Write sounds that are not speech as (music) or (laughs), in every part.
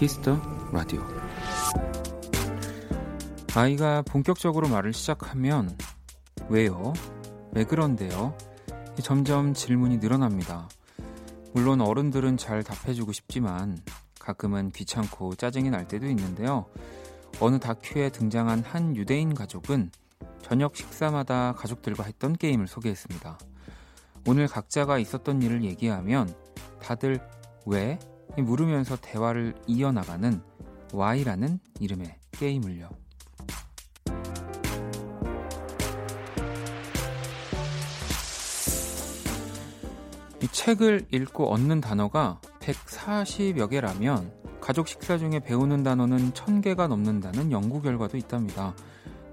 Kiss the Radio 아이가 본격적으로 말을 시작하면 왜요? 왜 그런데요? 점점 질문이 늘어납니다. 물론 어른들은 잘 답해주고 싶지만 가끔은 귀찮고 짜증이 날 때도 있는데요. 어느 다큐에 등장한 한 유대인 가족은 저녁 식사마다 가족들과 했던 게임을 소개했습니다. 오늘 각자가 있었던 일을 얘기하면 다들 왜? 물으면서 대화를 이어나가는 Y라는 이름의 게임을요. 이 책을 읽고 얻는 단어가 140여 개라면 가족 식사 중에 배우는 단어는 1000개가 넘는다는 연구 결과도 있답니다.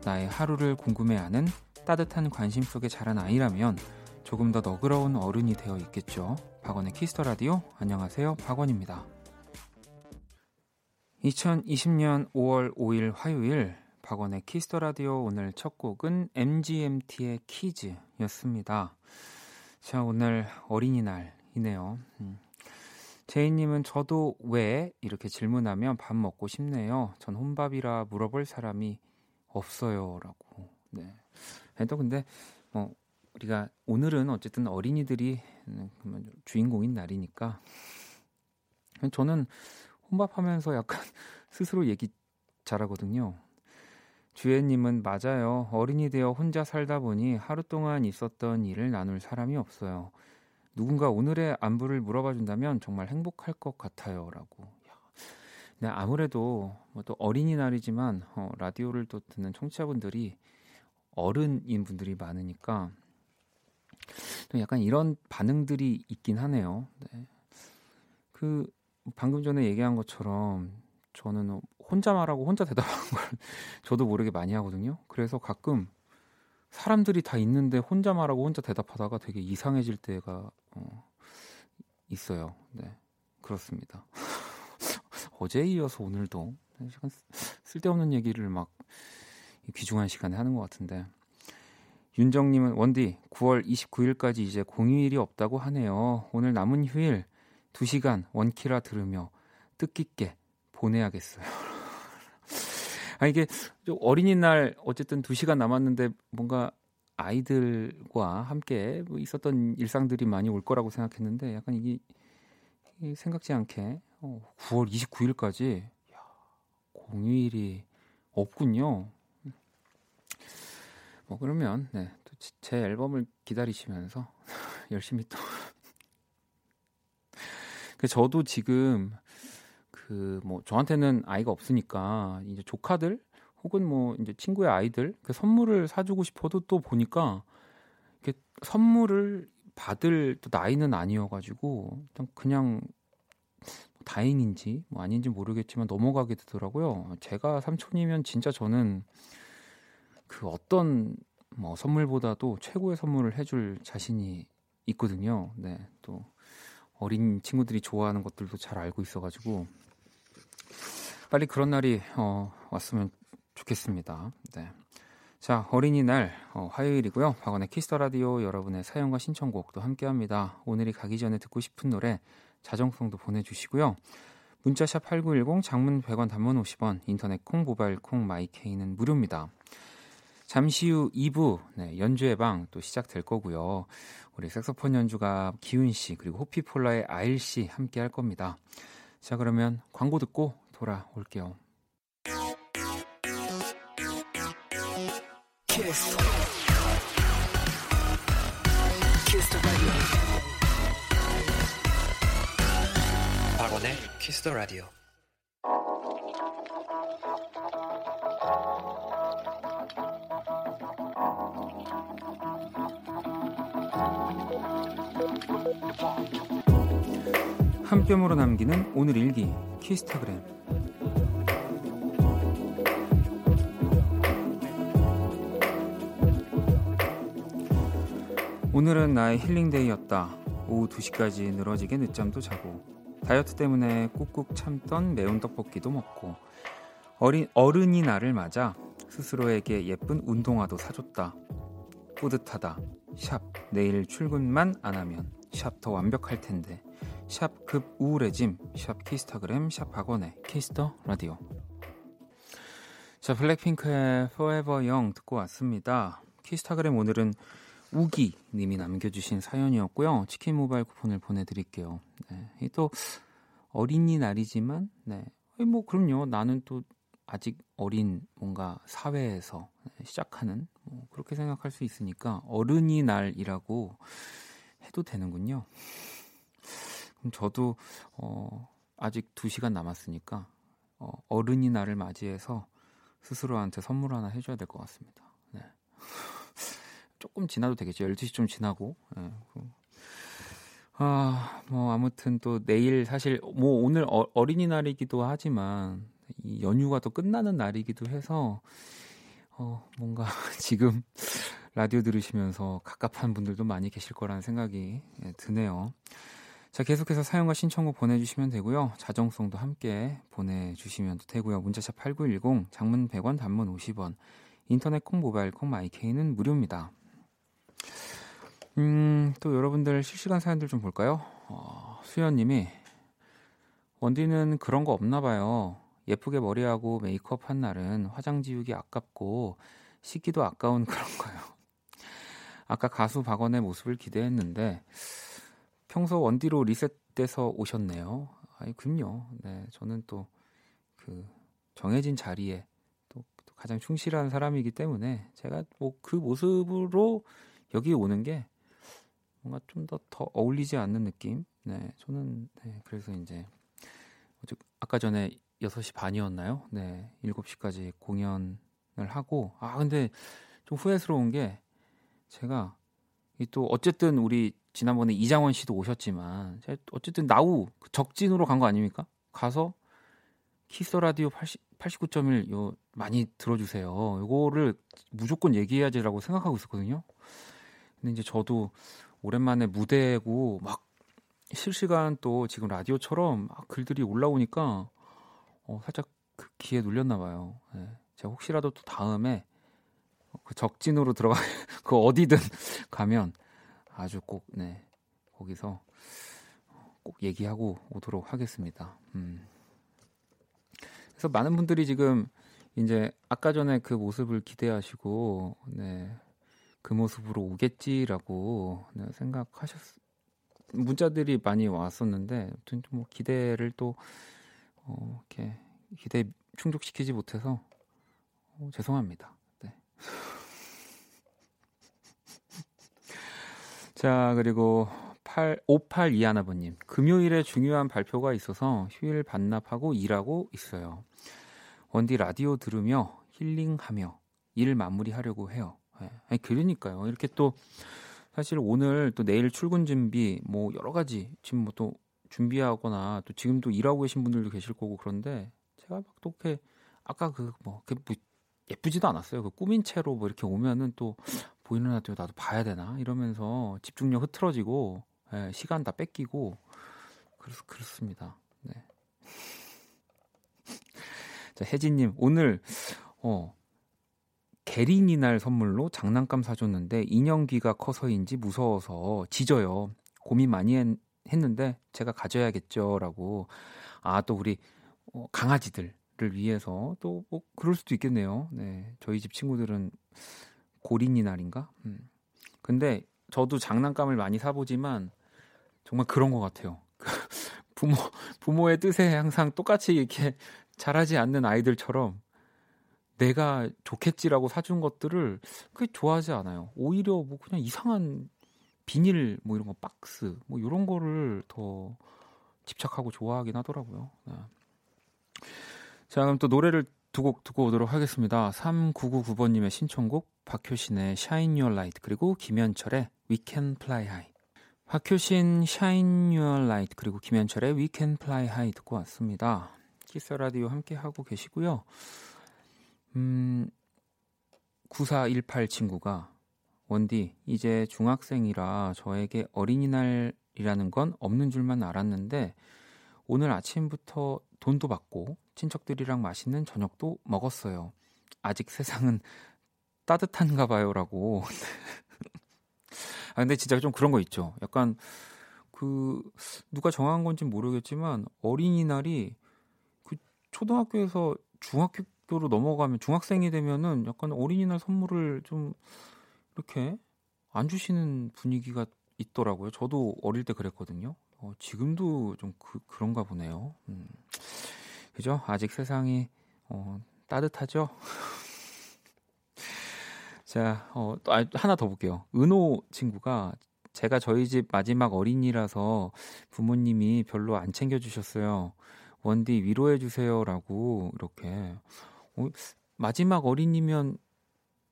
나의 하루를 궁금해하는 따뜻한 관심 속에 자란 아이라면 조금 더 너그러운 어른이 되어 있겠죠. 박원의 Kiss the Radio 안녕하세요. 박원입니다. 2020년 5월 5일 화요일 박원의 Kiss the Radio 오늘 첫 곡은 MGMT의 Kids였습니다. 자, 오늘 어린이날이네요. 음. 제이님은 저도 왜 이렇게 질문하면 밥 먹고 싶네요. 전 혼밥이라 물어볼 사람이 없어요라고. 네. 또 근데 뭐 우리가 오늘은 어쨌든 어린이들이 주인공인 날이니까 저는 혼밥하면서 약간 (laughs) 스스로 얘기 잘하거든요. 주혜님은 맞아요. 어린이 되어 혼자 살다 보니 하루 동안 있었던 일을 나눌 사람이 없어요. 누군가 오늘의 안부를 물어봐 준다면 정말 행복할 것 같아요라고. 네, 아무래도 뭐 또 어린이날이지만 어, 라디오를 또 듣는 청취자분들이 어른인 분들이 많으니까 좀 약간 이런 반응들이 있긴 하네요. 네. 그 방금 전에 얘기한 것처럼 저는 혼자 말하고 혼자 대답하는 걸 (laughs) 저도 모르게 많이 하거든요. 그래서 가끔 사람들이 다 있는데 혼자 말하고 혼자 대답하다가 되게 이상해질 때가 어, 있어요. 네, 그렇습니다. (laughs) 어제 이어서 오늘도 쓸데없는 얘기를 막 귀중한 시간에 하는 것 같은데 윤정님은 원디 9월 29일까지 이제 공휴일이 없다고 하네요. 오늘 남은 휴일 2시간 원키라 들으며 뜻깊게 보내야겠어요. (laughs) 아 이게 어린이날 어쨌든 2시간 남았는데 뭔가 아이들과 함께 뭐 있었던 일상들이 많이 올 거라고 생각했는데 약간 이게 생각지 않게 어, 9월 29일까지 야, 공휴일이 없군요. 뭐 그러면 네, 또 제 앨범을 기다리시면서 (laughs) 열심히 또그 저도 지금 그 뭐 저한테는 아이가 없으니까 이제 조카들 혹은 뭐 이제 친구의 아이들 그 선물을 사주고 싶어도 또 보니까 이렇게 선물을 받을 또 나이는 아니어가지고 일단 그냥 다행인지 뭐 아닌지 모르겠지만 넘어가게 되더라고요. 제가 삼촌이면 진짜 저는 그 어떤 뭐 선물보다도 최고의 선물을 해줄 자신이 있거든요. 네, 또 어린 친구들이 좋아하는 것들도 잘 알고 있어가지고 빨리 그런 날이 어, 왔으면 좋겠습니다. 네. 자, 어린이날 어, 화요일이고요. 박원의 Kiss the Radio 여러분의 사연과 신청곡도 함께합니다. 오늘이 가기 전에 듣고 싶은 노래 자정송도 보내주시고요. 문자샵 8910 장문 100원 단문 50원 인터넷 콩 모바일 콩 My K는 무료입니다. 잠시 후 2부 네, 연주의 방 또 시작될 거고요. 우리 색소폰 연주가 기훈 씨 그리고 호피폴라의 아일 씨 함께 할 겁니다. 자 그러면 광고 듣고 돌아올게요. 키스. 더 라디오. 한 뼘으로 남기는 오늘 일기 키스타그램 오늘은 나의 힐링데이였다. 오후 2시까지 늘어지게 늦잠도 자고 다이어트 때문에 꾹꾹 참던 매운 떡볶이도 먹고 어린 어른이 나를 맞아 스스로에게 예쁜 운동화도 사줬다. 뿌듯하다. 샵 내일 출근만 안 하면 샵 더 완벽할 텐데. 샵 급 우울해짐 샵 키스타그램 샵 박원의 Kiss the Radio. 자 블랙핑크의 Forever Young 듣고 왔습니다. 키스타그램 오늘은 우기 님이 남겨주신 사연이었고요. 치킨 모바일 쿠폰을 보내드릴게요. 네, 또 어린이날이지만 네, 뭐 그럼요. 나는 또 아직 어린 뭔가 사회에서 시작하는 뭐 그렇게 생각할 수 있으니까 어른이 날이라고 해도 되는군요. 그럼 저도 어, 아직 2시간 남았으니까 어, 어른이 날을 맞이해서 스스로한테 선물 하나 해줘야 될 것 같습니다. 네. 조금 지나도 되겠죠. 12시 좀 지나고. 네. 아, 뭐 아무튼 또 내일 사실 뭐 오늘 어, 어린이날이기도 하지만 이 연휴가 또 끝나는 날이기도 해서 어, 뭔가 (laughs) 지금 라디오 들으시면서 갑갑한 분들도 많이 계실 거라는 생각이 예, 드네요. 자, 계속해서 사연과 신청곡 보내주시면 되고요. 자정송도 함께 보내주시면 되고요. 문자샵 8910, 장문 100원, 단문 50원, 인터넷 콩, 모바일 콩, 마이케이는 무료입니다. 음, 또 여러분들 실시간 사연들 좀 볼까요? 어, 수연님이 원디는 그런 거 없나 봐요. 예쁘게 머리하고 메이크업 한 날은 화장 지우기 아깝고 씻기도 아까운 (laughs) 그런 거요. 아까 가수 박원의 모습을 기대했는데 평소 원디로 리셋돼서 오셨네요. 아이 그럼요. 네, 저는 또 그 정해진 자리에 또, 또 가장 충실한 사람이기 때문에 제가 뭐 그 모습으로 여기 오는 게 뭔가 좀 더 더 어울리지 않는 느낌. 네, 저는 네, 그래서 이제 아까 전에 6시 반이었나요? 네, 7시까지 공연을 하고 아 근데 좀 후회스러운 게 제가 또 어쨌든 우리 지난번에 이장원 씨도 오셨지만 어쨌든 나우 적진으로 간 거 아닙니까? 가서 키스 라디오 80, 89.1 요 많이 들어주세요. 요거를 무조건 얘기해야지라고 생각하고 있었거든요. 근데 이제 저도 오랜만에 무대고 막 실시간 또 지금 라디오처럼 막 글들이 올라오니까 어, 살짝 그 기에 눌렸나 봐요. 네. 제가 혹시라도 또 다음에 그 적진으로 들어가 (laughs) 그 어디든 (laughs) 가면 아주 꼭 네. 거기서 꼭 얘기하고 오도록 하겠습니다. 음. 그래서 많은 분들이 지금 이제 아까 전에 그 모습을 기대하시고 네. 그 모습으로 오겠지라고 네, 생각하셨 문자들이 많이 왔었는데 아무튼 뭐 기대를 또 어, 이렇게 기대 충족시키지 못해서 어, 죄송합니다. 네. 자 그리고 8, 582 하나버님 금요일에 중요한 발표가 있어서 휴일 반납하고 일하고 있어요. 원디 라디오 들으며 힐링하며 일 마무리하려고 해요. 네. 그러니까요. 이렇게 또 사실 오늘 또 내일 출근 준비 뭐 여러 가지 지금 뭐 또 준비하거나 또 지금 도 일하고 계신 분들도 계실 거고 그런데 제가 막 또 이렇게 아까 그뭐 뭐 예쁘지도 않았어요. 그 꾸민 채로 뭐 이렇게 오면은 또 보이는 라디오 나도 봐야 되나 이러면서 집중력 흐트러지고 예, 시간 다 뺏기고 그래서 그렇습니다. 네. (laughs) 자, 혜진님 오늘 어 게린이 날 선물로 장난감 사줬는데 인형귀가 커서인지 무서워서 지져요. 고민 많이 했, 했는데 제가 가져야겠죠라고 아 또 우리 어, 강아지들 을 위해서 또 뭐 그럴 수도 있겠네요. 네, 저희 집 친구들은 고린이 날인가? 음. 근데 저도 장난감을 많이 사보지만 정말 그런 것 같아요. (laughs) 부모 부모의 뜻에 항상 똑같이 이렇게 잘하지 않는 아이들처럼 내가 좋겠지라고 사준 것들을 그게 좋아하지 않아요. 오히려 뭐 그냥 이상한 비닐 뭐 이런 거 박스 뭐 이런 거를 더 집착하고 좋아하긴 하더라고요. 네. 자, 그럼 또 노래를 두 곡 듣고 오도록 하겠습니다. 3999번님의 신청곡 박효신의 Shine Your Light 그리고 김현철의 We Can Fly High. 박효신 Shine Your Light 그리고 김현철의 We Can Fly High 듣고 왔습니다. 키스 라디오 함께 하고 계시고요. 음 9418 친구가 원디, 이제 중학생이라 저에게 어린이날이라는 건 없는 줄만 알았는데 오늘 아침부터 돈도 받고 친척들이랑 맛있는 저녁도 먹었어요. 아직 세상은 따뜻한가 봐요라고. (laughs) 아 근데 진짜 좀 그런 거 있죠. 약간 그 누가 정한 건지 모르겠지만 어린이날이 그 초등학교에서 중학교로 넘어가면 중학생이 되면은 약간 어린이날 선물을 좀 이렇게 안 주시는 분위기가 있더라고요. 저도 어릴 때 그랬거든요. 어, 지금도 좀 그, 그런가 보네요. 음. 그죠? 아직 세상이 어, 따뜻하죠? (laughs) 자, 어, 또 아, 하나 더 볼게요. 은호 친구가 제가 저희 집 마지막 어린이라서 부모님이 별로 안 챙겨주셨어요. 원디 위로해주세요라고 이렇게 어, 마지막 어린이면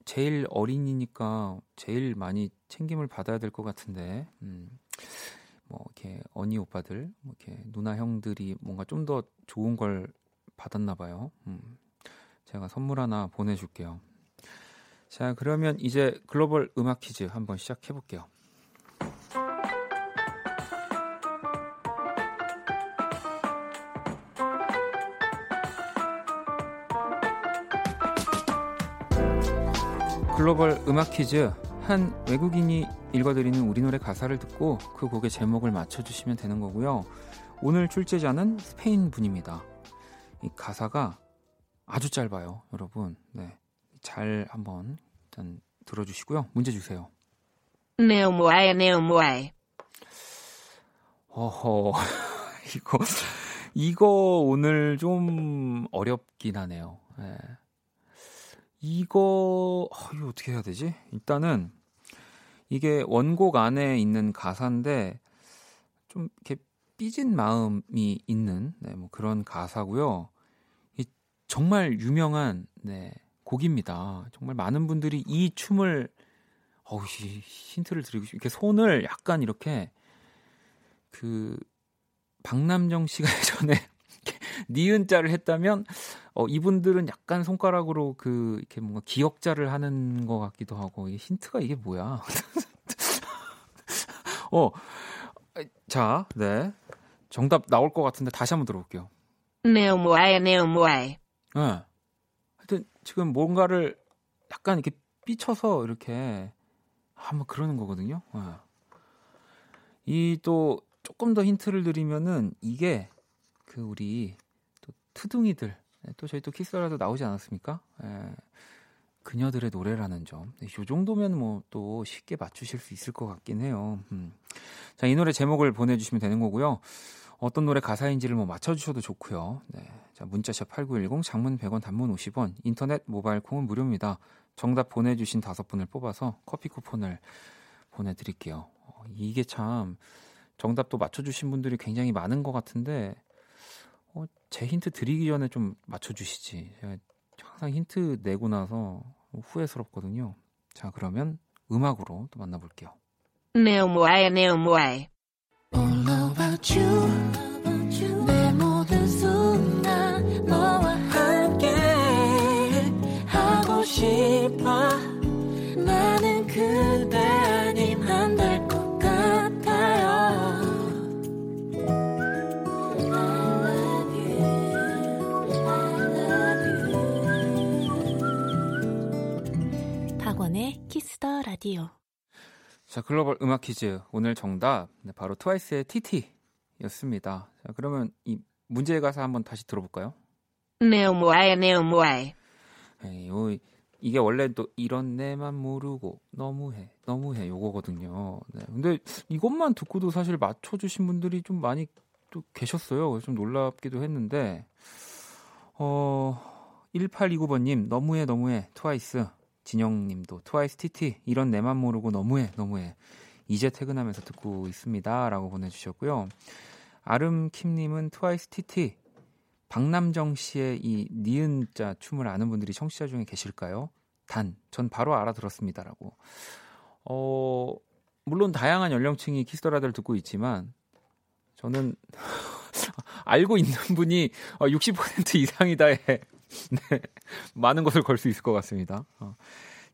제일 어린이니까 제일 많이 챙김을 받아야 될 것 같은데, 음, 뭐 이렇게 언니 오빠들, 뭐 이렇게 누나 형들이 뭔가 좀 더 좋은 걸 받았나 봐요. 음, 제가 선물 하나 보내줄게요. 자, 그러면 이제 글로벌 음악 퀴즈 한번 시작해 볼게요. 글로벌 음악 퀴즈 한 외국인이 읽어드리는 우리 노래 가사를 듣고 그 곡의 제목을 맞춰주시면 되는 거고요. 오늘 출제자는 스페인 분입니다. 이 가사가 아주 짧아요, 여러분. 네, 잘 한번 일단 들어주시고요. 문제 주세요. 네오모아에 네오모아에. 어허, (laughs) 이거 이거 오늘 좀 어렵긴 하네요. 네. 이거 어, 이거 어떻게 해야 되지? 일단은 이게 원곡 안에 있는 가사인데 좀 이렇게 삐진 마음이 있는 네, 뭐 그런 가사고요. 이 정말 유명한 네, 곡입니다. 정말 많은 분들이 이 춤을 어우 힌트를 드리고 싶 이렇게 손을 약간 이렇게 그 박남정 씨가 (laughs) 예전에 니은자를 했다면 어, 이분들은 약간 손가락으로 그 이렇게 뭔가 기억자를 하는 것 같기도 하고 이게 힌트가 이게 뭐야? (laughs) 어, 자, 네, 정답 나올 것 같은데 다시 한번 들어볼게요. 네오모아에 네오모아에. 네. 하여튼 지금 뭔가를 약간 이렇게 삐쳐서 이렇게 한번 그러는 거거든요. 네. 이또 조금 더 힌트를 드리면은 이게 그 우리 또 투둥이들 네, 또 저희 또 키스라도 나오지 않았습니까? 예, 그녀들의 노래라는 점. 네, 이 정도면 뭐 또 쉽게 맞추실 수 있을 것 같긴 해요. 음. 자, 이 노래 제목을 보내주시면 되는 거고요. 어떤 노래 가사인지를 뭐 맞춰주셔도 좋고요. 네. 자, 문자샵 8910, 장문 100원, 단문 50원, 인터넷, 모바일 콩은 무료입니다. 정답 보내주신 다섯 분을 뽑아서 커피 쿠폰을 보내드릴게요. 어, 이게 참 정답도 맞춰주신 분들이 굉장히 많은 것 같은데 어, 제 힌트 드리기 전에 좀 맞춰주시지. 제가 항상 힌트 내고 나서 후회스럽거든요. 자, 그러면 음악으로 또 만나볼게요. 네오모아에 네오모아에. 싶어 박원의 Kiss the Radio 자, 글로벌 음악 퀴즈. 오늘 정답. 네, 바로 트와이스의 TT였습니다. 자, 그러면 이 문제 가사 한번 다시 들어볼까요? 네오모아에 네오모아에. 네, 요, 이게 원래 또 이런 내만 모르고 너무해, 너무해 요거거든요. 네, 근데 이것만 듣고도 사실 맞춰주신 분들이 좀 많이 또 계셨어요. 그래서 좀 놀랍기도 했는데, 어, 1829번님, 너무해, 너무해, 트와이스. 진영님도 트와이스 TT 이런 내만 모르고 너무해 너무해 이제 퇴근하면서 듣고 있습니다라고 보내주셨고요. 아름킴님은 트와이스 TT 박남정 씨의 이 니은자 춤을 아는 분들이 청취자 중에 계실까요? 단, 전 바로 알아들었습니다라고. 어, 물론 다양한 연령층이 키스터라들 듣고 있지만 저는 (laughs) 알고 있는 분이 60% 이상이다에 (laughs) 네, 많은 것을 걸 수 있을 것 같습니다. 어.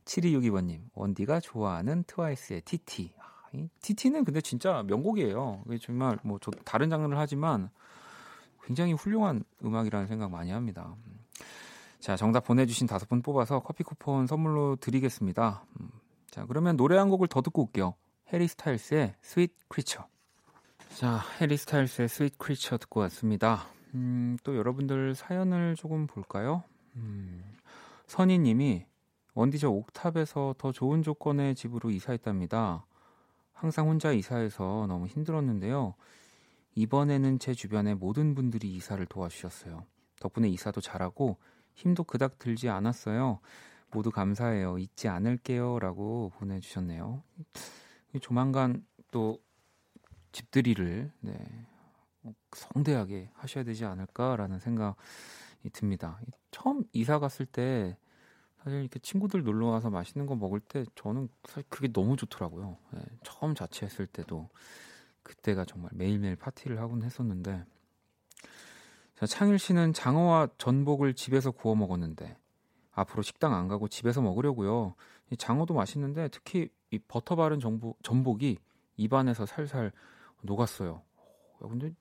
7262번님, 원디가 좋아하는 트와이스의 TT. 아, TT는 근데 진짜 명곡이에요. 정말 뭐 저 다른 장르를 하지만 굉장히 훌륭한 음악이라는 생각 많이 합니다. 자, 정답 보내주신 다섯 분 뽑아서 커피 쿠폰 선물로 드리겠습니다. 음, 자, 그러면 노래 한 곡을 더 듣고 올게요. 해리 스타일스의 Sweet Creature. 자, 해리 스타일스의 Sweet Creature 듣고 왔습니다. 음, 또 여러분들 사연을 조금 볼까요? 음, 선희님이 원디 저 옥탑에서 더 좋은 조건의 집으로 이사했답니다. 항상 혼자 이사해서 너무 힘들었는데요. 이번에는 제 주변의 모든 분들이 이사를 도와주셨어요. 덕분에 이사도 잘하고 힘도 그닥 들지 않았어요. 모두 감사해요. 잊지 않을게요. 라고 보내주셨네요. 조만간 또 집들이를 네, 성대하게 하셔야 되지 않을까라는 생각이 듭니다. 처음 이사 갔을 때 사실 이렇게 친구들 놀러 와서 맛있는 거 먹을 때 저는 사실 그게 너무 좋더라고요. 네, 처음 자취했을 때도 그때가 정말 매일매일 파티를 하곤 했었는데 자, 창일 씨는 장어와 전복을 집에서 구워 먹었는데 앞으로 식당 안 가고 집에서 먹으려고요. 이 장어도 맛있는데 특히 이 버터 바른 전복, 전복이 입안에서 살살 녹았어요. 야, 근데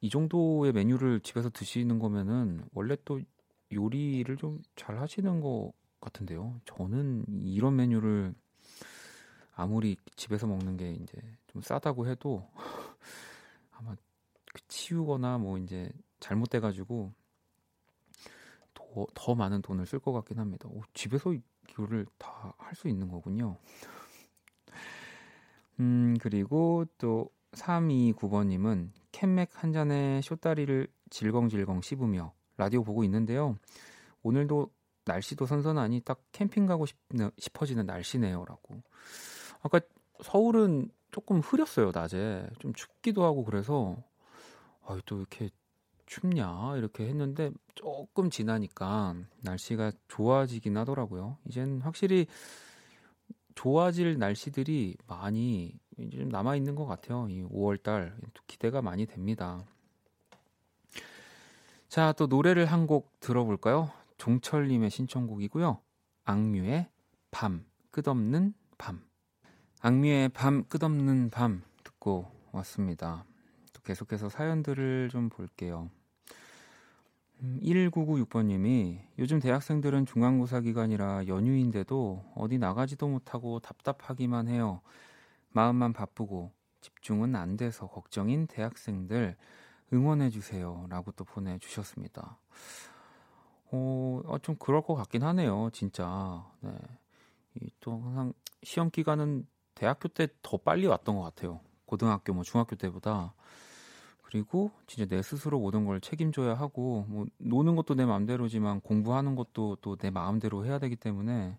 이 정도의 메뉴를 집에서 드시는 거면은 원래 또 요리를 좀 잘 하시는 것 같은데요. 저는 이런 메뉴를 아무리 집에서 먹는 게 이제 좀 싸다고 해도 (laughs) 아마 그 치우거나 뭐 이제 잘못돼 가지고 더, 더 많은 돈을 쓸 것 같긴 합니다. 오, 집에서 이거를 다 할 수 있는 거군요. (laughs) 음, 그리고 또 329번님은 캔맥 한 잔에 쇼다리를 질겅질겅 씹으며 라디오 보고 있는데요. 오늘도 날씨도 선선하니 딱 캠핑 가고 싶, 싶어지는 날씨네요. 라고. 아까 서울은 조금 흐렸어요, 낮에. 좀 춥기도 하고 그래서, 아, 또 이렇게 춥냐? 이렇게 했는데 조금 지나니까 날씨가 좋아지긴 하더라고요. 이젠 확실히 좋아질 날씨들이 많이 이제 좀 남아 있는 것 같아요. 이 5월 달 기대가 많이 됩니다. 자, 또 노래를 한 곡 들어볼까요? 종철님의 신청곡이고요. 악뮤의 밤 끝없는 밤. 악뮤의 밤 끝없는 밤 듣고 왔습니다. 또 계속해서 사연들을 좀 볼게요. 1996번님이 요즘 대학생들은 중간고사 기간이라 연휴인데도 어디 나가지도 못하고 답답하기만 해요. 마음만 바쁘고 집중은 안 돼서 걱정인 대학생들 응원해주세요. 라고 또 보내주셨습니다. 어, 어, 좀 그럴 것 같긴 하네요. 진짜. 네. 또 항상 시험 기간은 대학교 때 더 빨리 왔던 것 같아요. 고등학교, 뭐 중학교 때보다. 그리고 진짜 내 스스로 모든 걸 책임져야 하고 뭐 노는 것도 내 마음대로지만 공부하는 것도 또 내 마음대로 해야 되기 때문에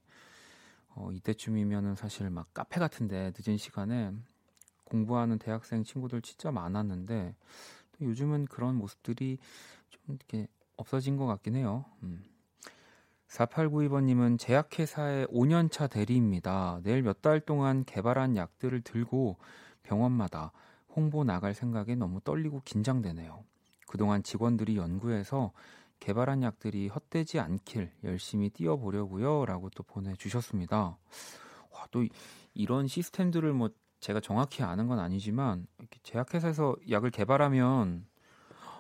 어, 이때쯤이면은 사실 막 카페 같은데 늦은 시간에 공부하는 대학생 친구들 진짜 많았는데 또 요즘은 그런 모습들이 좀 이렇게 없어진 것 같긴 해요. 음. 4892번님은 제약회사의 5년차 대리입니다. 내일 몇 달 동안 개발한 약들을 들고 병원마다 홍보 나갈 생각에 너무 떨리고 긴장되네요. 그동안 직원들이 연구해서 개발한 약들이 헛되지 않길 열심히 뛰어보려고요. 라고 또 보내주셨습니다. 와, 또 이런 시스템들을 뭐 제가 정확히 아는 건 아니지만 제약회사에서 약을 개발하면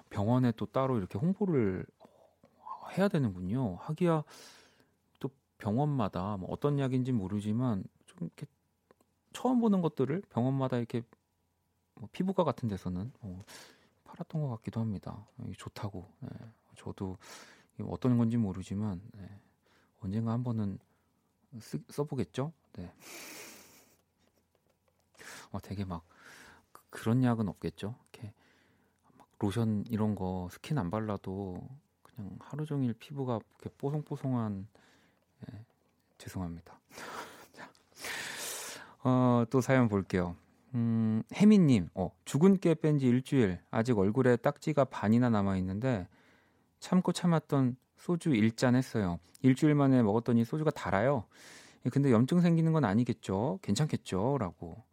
병원에 또 따로 이렇게 홍보를 해야 되는군요. 하기야 또 병원마다 뭐 어떤 약인지 모르지만 좀 이렇게 처음 보는 것들을 병원마다 이렇게 뭐 피부과 같은 데서는 어, 팔았던 것 같기도 합니다. 좋다고. 네. 저도 어떤 건지 모르지만 네. 언젠가 한 번은 쓰, 써보겠죠. 네. 어, 되게 막 그, 런 약은 없겠죠. 이렇게 막 로션 이런 거 스킨 안 발라도 그냥 하루 종일 피부가 이렇게 뽀송뽀송한 네. 죄송합니다. (laughs) 어, 또 사연 볼게요. 음, 혜민님, 어, 주근깨 뺀 지 일주일, 아직 얼굴에 딱지가 반이나 남아있는데, 참고 참았던 소주 1잔 했어요. 일주일 만에 먹었더니 소주가 달아요. 예, 근데 염증 생기는 건 아니겠죠? 괜찮겠죠? 라고.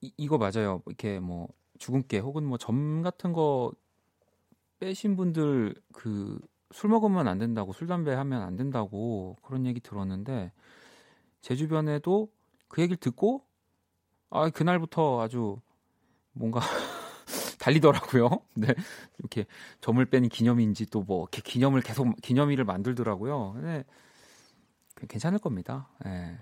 이, 이거 맞아요. 이렇게 뭐, 죽은 깨 혹은 뭐 점 같은 거 빼신 분들 그 술 먹으면 안 된다고, 술, 담배 하면 안 된다고 그런 얘기 들었는데, 제 주변에도 그 얘기를 듣고 아, 그날부터 아주 뭔가 달리더라고요. (laughs) 네. 이렇게 점을 뺀 기념인지 또 뭐 이렇게 기념을 계속 기념일을 만들더라고요. 네. 괜찮을 겁니다. 네.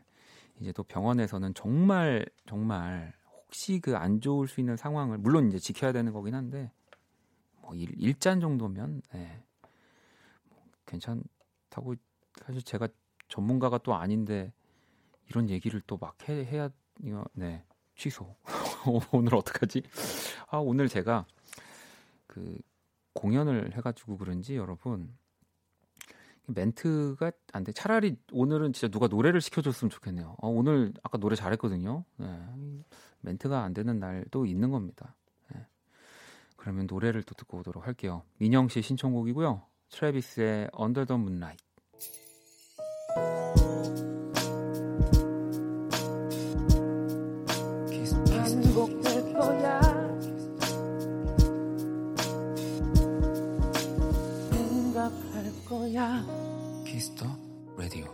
이제 또 병원에서는 정말 정말 혹시 그 안 좋을 수 있는 상황을 물론 이제 지켜야 되는 거긴 한데 뭐 일, 일잔 정도면 네. 괜찮다고 사실 제가 전문가가 또 아닌데 이런 얘기를 또 막 해야 네 취소 (laughs) 오늘 어떡하지? 아 오늘 제가 그 공연을 해가지고 그런지 여러분 멘트가 안 돼. 차라리 오늘은 진짜 누가 노래를 시켜줬으면 좋겠네요. 아, 오늘 아까 노래 잘했거든요. 네. 멘트가 안 되는 날도 있는 겁니다. 네. 그러면 노래를 또 듣고 오도록 할게요. 민영 씨 신청곡이고요. 트래비스의 Under the Moonlight. 거야. Kiss the Radio.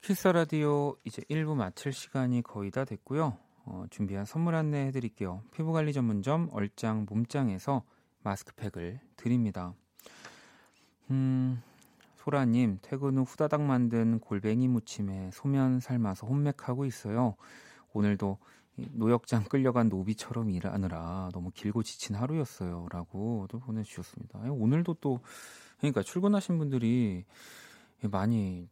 Kiss the Radio 이제 1부 마칠 시간이 거의 다 됐고요. 어, 준비한 선물 안내 해드릴게요. 피부관리 전문점 얼짱 몸짱에서 마스크팩을 드립니다. 음, 소라님, 퇴근 후 후다닥 만든 골뱅이 무침에 소면 삶아서 혼맥하고 있어요. 오늘도 노역장 끌려간 노비처럼 일하느라 너무 길고 지친 하루였어요. 라고 또 보내주셨습니다. 오늘도 또, 그러니까 출근하신 분들이 많이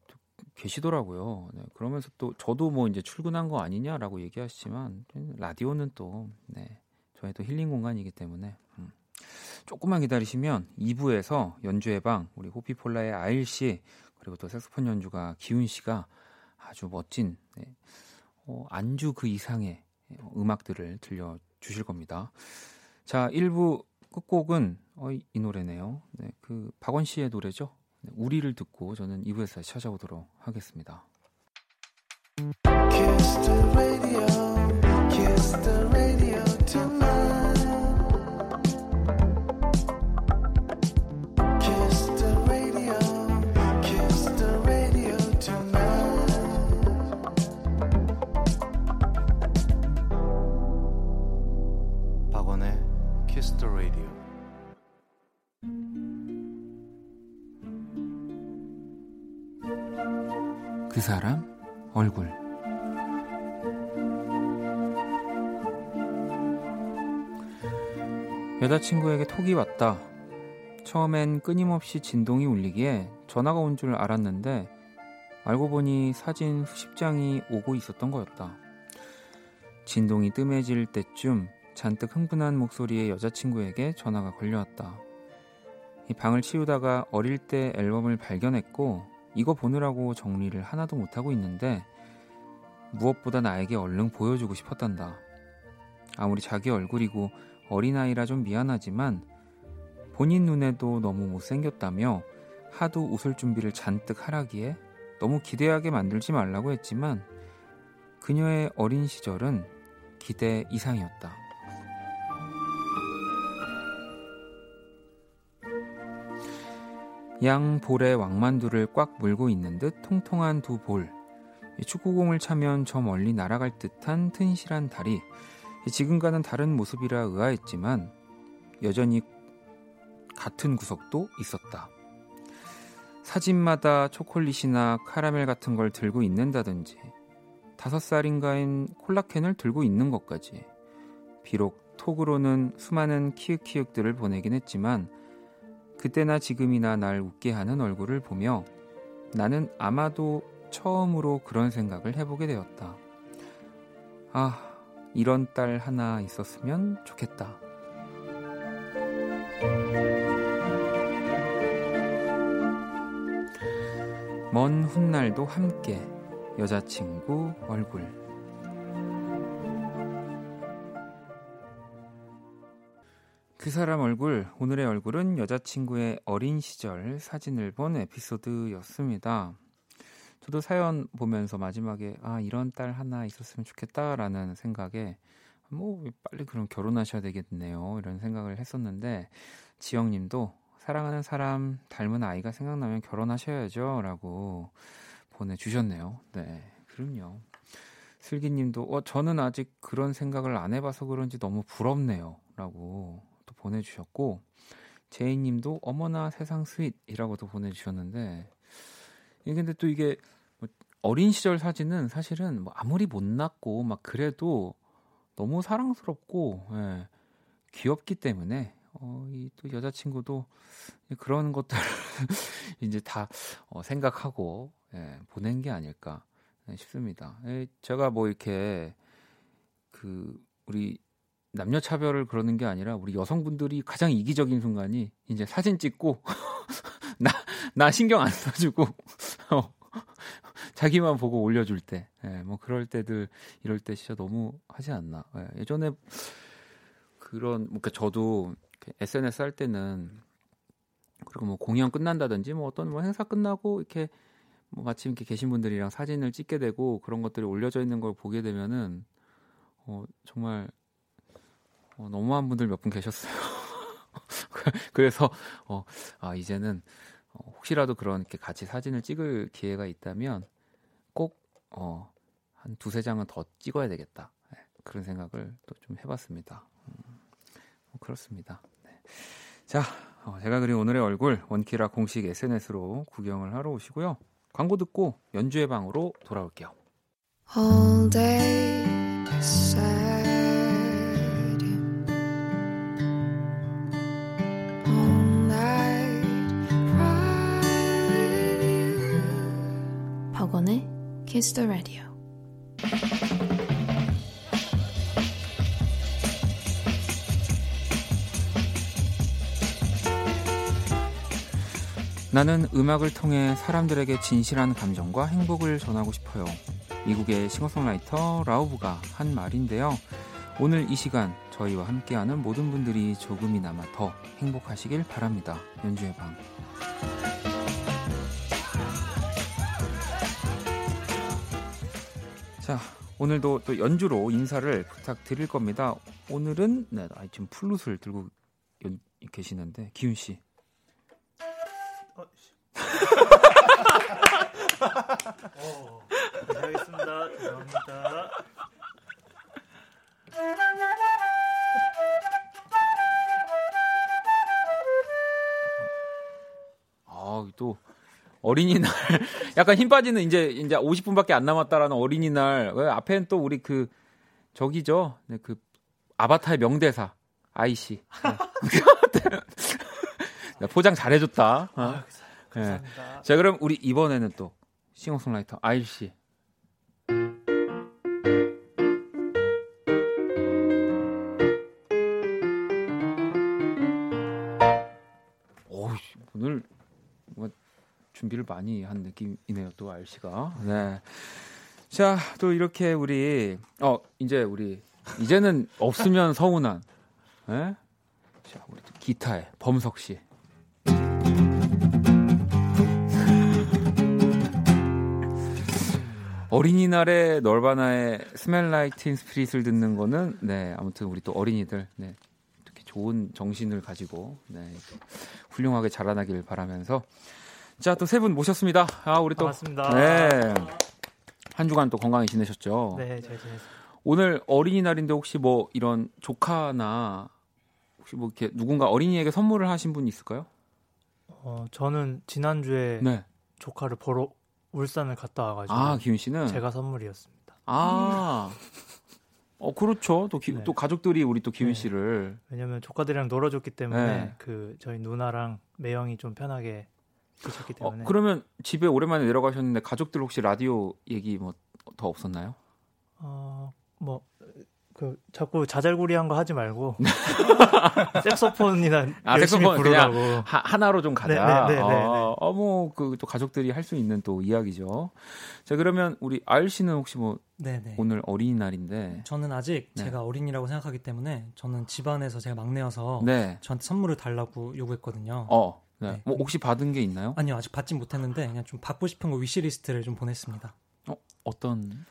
계시더라고요. 네, 그러면서 또 저도 뭐 이제 출근한 거 아니냐라고 얘기하시지만 라디오는 또, 네, 저의 또 힐링 공간이기 때문에 음. 조금만 기다리시면 2부에서 연주의 방 우리 호피폴라의 아일 씨 그리고 또 색소폰 연주가 기훈 씨가 아주 멋진 네, 어, 안주 그 이상의 음악들을 들려 주실 겁니다. 자, 1부 끝곡은 어, 이 노래네요. 네, 그 박원 씨의 노래죠. 네, 우리를 듣고 저는 2부에서 다시 찾아오도록 하겠습니다. 사람 얼굴 여자친구에게 톡이 왔다. 처음엔 끊임없이 진동이 울리기에 전화가 온 줄 알았는데 알고 보니 사진 수십 장이 오고 있었던 거였다. 진동이 뜸해질 때쯤 잔뜩 흥분한 목소리의 여자친구에게 전화가 걸려왔다. 이 방을 치우다가 어릴 때 앨범을 발견했고 이거 보느라고 정리를 하나도 못하고 있는데 무엇보다 나에게 얼른 보여주고 싶었단다. 아무리 자기 얼굴이고 어린아이라 좀 미안하지만 본인 눈에도 너무 못생겼다며 하도 웃을 준비를 잔뜩 하라기에 너무 기대하게 만들지 말라고 했지만 그녀의 어린 시절은 기대 이상이었다. 양 볼에 왕만두를 꽉 물고 있는 듯 통통한 두 볼. 축구공을 차면 저 멀리 날아갈 듯한 튼실한 다리. 지금과는 다른 모습이라 의아했지만 여전히 같은 구석도 있었다. 사진마다 초콜릿이나 카라멜 같은 걸 들고 있는다든지 다섯 살인가인 콜라캔을 들고 있는 것까지 비록 톡으로는 수많은 키읔키읔들을 보내긴 했지만 그때나 지금이나 날 웃게 하는 얼굴을 보며 나는 아마도 처음으로 그런 생각을 해보게 되었다. 아, 이런 딸 하나 있었으면 좋겠다. 먼 훗날도 함께 여자친구 얼굴 그 사람 얼굴, 오늘의 얼굴은 여자친구의 어린 시절 사진을 본 에피소드였습니다. 저도 사연 보면서 마지막에 아 이런 딸 하나 있었으면 좋겠다라는 생각에 뭐 빨리 그럼 결혼하셔야 되겠네요 이런 생각을 했었는데 지영 님도 사랑하는 사람 닮은 아이가 생각나면 결혼하셔야죠라고 보내 주셨네요. 네, 그럼요. 슬기 님도 어 저는 아직 그런 생각을 안 해 봐서 그런지 너무 부럽네요라고 또 보내주셨고 제이님도 어머나 세상 sweet이라고도 보내주셨는데 이 근데 또 이게 뭐 어린 시절 사진은 사실은 뭐 아무리 못났고 막 그래도 너무 사랑스럽고 예, 귀엽기 때문에 어, 이 또 여자친구도 그런 것들 (laughs) 이제 다 어, 생각하고 예, 보낸 게 아닐까 예, 싶습니다. 예, 제가 뭐 이렇게 그 우리 남녀 차별을 그러는 게 아니라 우리 여성분들이 가장 이기적인 순간이 이제 사진 찍고 (laughs) 나 나 신경 안 써주고 (laughs) 어, 자기만 보고 올려줄 때, 예, 뭐 그럴 때들 이럴 때 진짜 너무 하지 않나. 예, 예전에 그런 그러니까 저도 SNS 할 때는 그리고 뭐 공연 끝난다든지 뭐 어떤 뭐 행사 끝나고 이렇게 뭐 마침 이렇게 계신 분들이랑 사진을 찍게 되고 그런 것들이 올려져 있는 걸 보게 되면은 어 정말 어, 너무한 분들 몇 분 계셨어요. (laughs) 그래서 어, 아 이제는 어, 혹시라도 그런 이렇게 같이 사진을 찍을 기회가 있다면 꼭 어, 한 두세 장은 더 찍어야 되겠다. 네, 그런 생각을 또 좀 해봤습니다. 음, 뭐 그렇습니다. 네. 자, 어, 제가 그린 오늘의 얼굴 원키라 공식 SNS로 구경을 하러 오시고요. 광고 듣고 연주의 방으로 돌아올게요. Kiss the Radio. 나는 음악을 통해 사람들에게 진실한 감정과 행복을 전하고 싶어요. 미국의 싱어송라이터 라우브가 한 말인데요. 오늘 이 시간 저희와 함께하는 모든 분들이 조금이나마 더 행복하시길 바랍니다. 연주의 방. 자, 오늘도 또 연주로 인사를 부탁드릴 겁니다. 오늘은 네, 지금 플룻을 들고 연, 계시는데 기훈 씨. 어, (laughs) 어, 하겠습니다. 죄송합니다. 아, 또 어린이날 (laughs) 약간 힘 빠지는 이제 이제 50분밖에 안 남았다라는 어린이날 앞에는 또 우리 그 저기죠. 네, 그 아바타의 명대사 아이씨. 네. 네, (laughs) 포장 잘해줬다. 어? 아, 네. 자 그럼 우리 이번에는 또 싱어송라이터 아이씨. 준비를 많이 한 느낌이네요. 또 아일 씨가. 네. 자, 또 이렇게 우리 어 이제 우리 이제는 없으면 (laughs) 서운한. 네? 자, 우리 기타의 범석 씨. 어린이날에 Nirvana의 Smells Like Teen Spirit을 듣는 거는 네 아무튼 우리 또 어린이들 네 좋은 정신을 가지고 네 훌륭하게 자라나길 바라면서 자, 또 세 분 모셨습니다. 아, 우리 또 반갑습니다. 네. 한 주간 또 건강히 지내셨죠? 네, 잘 지냈습니다. 오늘 어린이날인데 혹시 뭐 이런 조카나 혹시 뭐 이렇게 누군가 어린이에게 선물을 하신 분 있을까요? 어, 저는 지난주에 네. 조카를 보러 울산을 갔다 와가지고 아, 기훈 씨는 제가 선물이었습니다. 아. 어 그렇죠. 또, 기, 네. 또 가족들이 우리 또 기훈 네. 씨를 왜냐면 조카들이랑 놀아줬기 때문에 네. 그 저희 누나랑 매형이 좀 편하게 계셨기 어, 때문에. 어, 그러면 집에 오랜만에 내려가셨는데 가족들 혹시 라디오 얘기 뭐 더 없었나요? 어, 뭐. 그 자꾸 자잘구리한 거 하지 말고 (laughs) 색소폰이나 아, 열심히 색소폰 부르라고 하, 나로 좀 가자. 네, 네, 네, 네, 네. 어, 뭐그 또 가족들이 할 수 있는 또 이야기죠. 자 그러면 우리 알 씨는 혹시 뭐 네네. 네. 오늘 어린이날인데 저는 아직 네. 제가 어린이라고 생각하기 때문에 저는 집안에서 제가 막내여서 네. 저한테 선물을 달라고 요구했거든요. 어. 네. 네. 뭐 혹시 받은 게 있나요? 아니요, 아직 받진 못했는데 그냥 좀 받고 싶은 거 위시리스트를 좀 보냈습니다. 어, 어떤?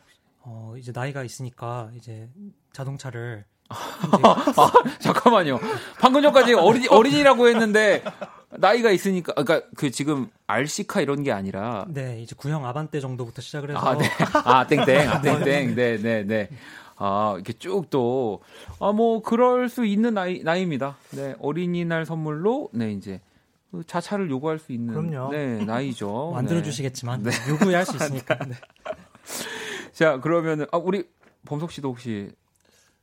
어, 이제 나이가 있으니까 이제 자동차를 (laughs) 아, 잠깐만요. 방금 전까지 어린 어린이라고 했는데 나이가 있으니까 그러니까 그 지금 RC카 이런 게 아니라 네 이제 구형 아반떼 정도부터 시작을 해서 아, 네. 아 땡땡 아 땡땡 네네네 네, 네. 아 이렇게 쭉 또 아 뭐 그럴 수 있는 나이 나이입니다. 네 어린이날 선물로 네 이제 그 자차를 요구할 수 있는 그럼요. 네, 나이죠. (laughs) 만들어 네. 주시겠지만 네. 요구할 수 있으니까. (laughs) 네. 자, 그러면은 아, 우리 범석 씨도 혹시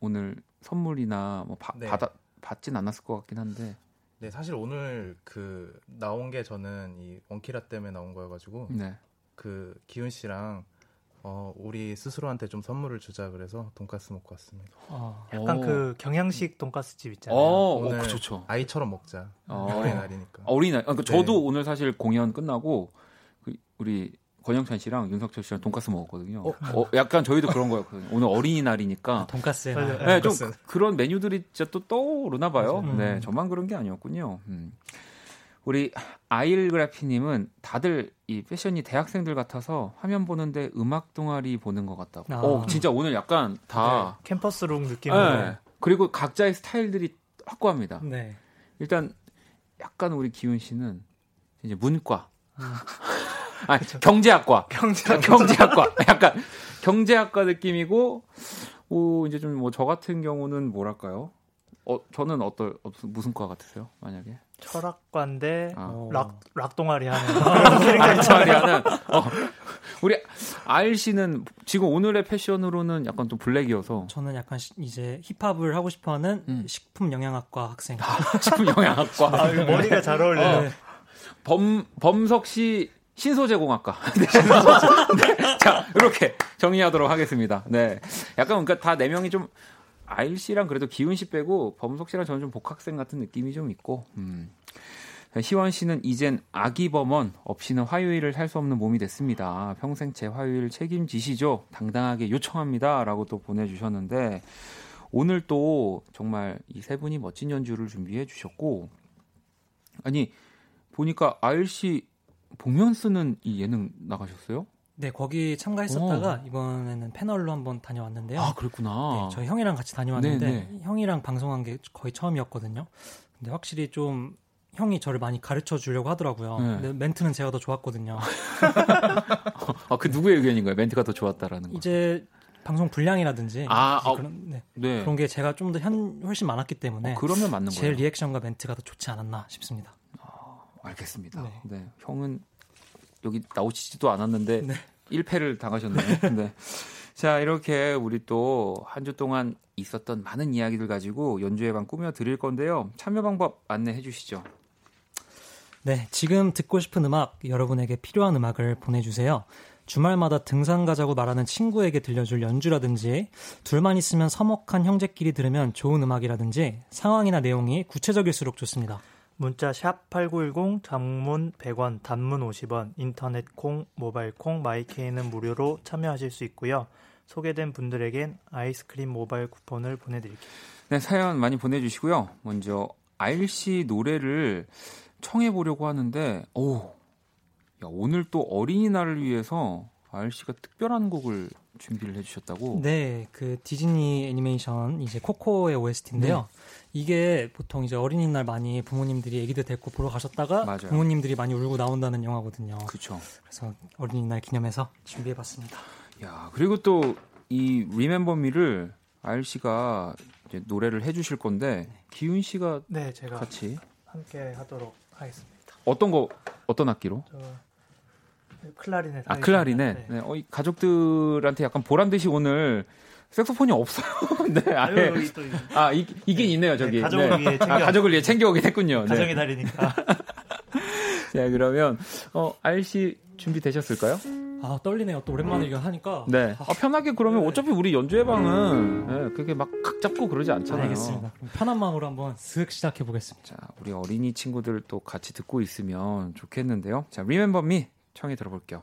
오늘 선물이나 뭐 바, 네. 받아 받진 않았을 것 같긴 한데. 네, 사실 오늘 그 나온 게 저는 이 원키라 때문에 나온 거여 가지고 네. 그 기훈 씨랑 어, 우리 스스로한테 좀 선물을 주자 그래서 돈까스 먹고 왔습니다. 어, 약간 오. 그 경양식 돈까스 집 있잖아요. 어, 오늘 어, 좋죠. 아이처럼 먹자. 어. 어린날이니까. 어린날. 그러니까 네. 저도 오늘 사실 공연 끝나고 그 우리 권영찬 씨랑 윤석철 씨랑 돈까스 먹었거든요. 어? 어, 약간 저희도 그런 거였거든요. 오늘 어린이날이니까. 아, 돈까스. 네, 좀 그런 메뉴들이 진짜 또 떠오르나 봐요. 음. 네, 저만 그런 게 아니었군요. 음. 우리 아일그래피님은 다들 이 패션이 대학생들 같아서 화면 보는데 음악 동아리 보는 것 같다고. 아. 오, 진짜 오늘 약간 다 네, 캠퍼스룩 느낌으로. 네. 그리고 각자의 스타일들이 확고합니다. 네. 일단 약간 우리 기훈 씨는 이제 문과. 음. (laughs) 아, 경제학과. 경제학과. (laughs) 경제학과. 약간 경제학과 느낌이고, 오, 이제 좀 뭐 저 같은 경우는 뭐랄까요? 어, 저는 어떨, 무슨 과 같으세요? 만약에? 철학과인데, 아. 락, 락 동아리 하는. (laughs) 락 동아리 하는. 어. 우리 알 씨는 지금 오늘의 패션으로는 약간 좀 블랙이어서. 저는 약간 시, 이제 힙합을 하고 싶어 하는 음. 식품 영양학과 학생. 아, (laughs) 식품 영양학과. 아, 머리가 잘 어울려요. 어. 범, 범석 씨 신소재공학과. (laughs) 네. 네. 자, 이렇게 정리하도록 하겠습니다. 네. 약간 그러니까 다 네 명이 좀 아일 씨랑 그래도 기훈 씨 빼고 범석 씨랑 저는 좀 복학생 같은 느낌이 좀 있고. 음. 희원 씨는 이젠 아기 범원 없이는 화요일을 살 수 없는 몸이 됐습니다. 평생 제 화요일 책임지시죠. 당당하게 요청합니다. 라고 또 보내주셨는데, 오늘 또 정말 이 세 분이 멋진 연주를 준비해 주셨고, 아니, 보니까 아일 씨 복면 쓰는 이 예능 나가셨어요? 네, 거기 참가했었다가 오. 이번에는 패널로 한번 다녀왔는데요. 아, 그렇구나. 네, 저희 형이랑 같이 다녀왔는데 네네. 네. 형이랑 방송한 게 거의 처음이었거든요. 근데 확실히 좀 형이 저를 많이 가르쳐 주려고 하더라고요. 네. 근데 멘트는 제가 더 좋았거든요. (laughs) 아, 그 누구의 의견인가요? 멘트가 더 좋았다라는 거. 이제 방송 분량이라든지 아, 아 그런, 네. 네. 그런 게 제가 좀 더 훨씬 많았기 때문에 어, 그러면 맞는 거예요. 제 리액션과 멘트가 더 좋지 않았나 싶습니다. 알겠습니다. 네. 네. 형은 여기 나오시지도 않았는데 네. 1패를 당하셨네요. (laughs) 네. 자, 이렇게 우리 또 한 주 동안 있었던 많은 이야기들 가지고 연주회 방 꾸며 드릴 건데요. 참여 방법 안내해 주시죠. 네, 지금 듣고 싶은 음악, 여러분에게 필요한 음악을 보내주세요. 주말마다 등산 가자고 말하는 친구에게 들려줄 연주라든지, 둘만 있으면 서먹한 형제끼리 들으면 좋은 음악이라든지, 상황이나 내용이 구체적일수록 좋습니다. 문자 샵 8910 장문 100원 단문 50원 인터넷 콩 모바일 콩 마이케이는 무료로 참여하실 수 있고요. 소개된 분들에겐 아이스크림 모바일 쿠폰을 보내드릴게요. 네 사연 많이 보내주시고요. 먼저 아일씨 노래를 청해 보려고 하는데 오 야, 오늘 또 어린이날을 위해서 아일씨가 특별한 곡을 준비를 해주셨다고? 네, 그 디즈니 애니메이션 이제 코코의 OST인데요. 네. 이게 보통 이제 어린이날 많이 부모님들이 애기들 데리고 보러 가셨다가 맞아요. 부모님들이 많이 울고 나온다는 영화거든요. 그렇죠. 그래서 어린이날 기념해서 준비해봤습니다. 야 그리고 또이 Remember Me를 알 씨가 이제 노래를 해주실 건데 네. 기훈 씨가 네 제가 같이 함께 하도록 하겠습니다. 어떤 거 어떤 악기로? 클라리넷. 아 클라리넷. 네. 네. 어, 가족들한테 약간 보란 듯이 오늘 색소폰이 없어요. (laughs) 네, 아예. 아, 이, 이긴 네, 있네요, 저기. 네, 가족을 네. 위해 챙겨. 아, 가족을 위해 챙겨오긴 했군요. 네. 가정의 달이니까. (laughs) 자, 그러면, 어, 알씨 준비 되셨을까요? 아, 떨리네요. 또 오랜만에 이거 하니까. 네. 아, 편하게 그러면 네. 어차피 우리 연주회 방은, 네, 그게 막 각 잡고 그러지 않잖아요. 알겠습니다. 편한 마음으로 한번 슥 시작해 보겠습니다. 자, 우리 어린이 친구들 또 같이 듣고 있으면 좋겠는데요. 자, Remember Me 청해 들어볼게요.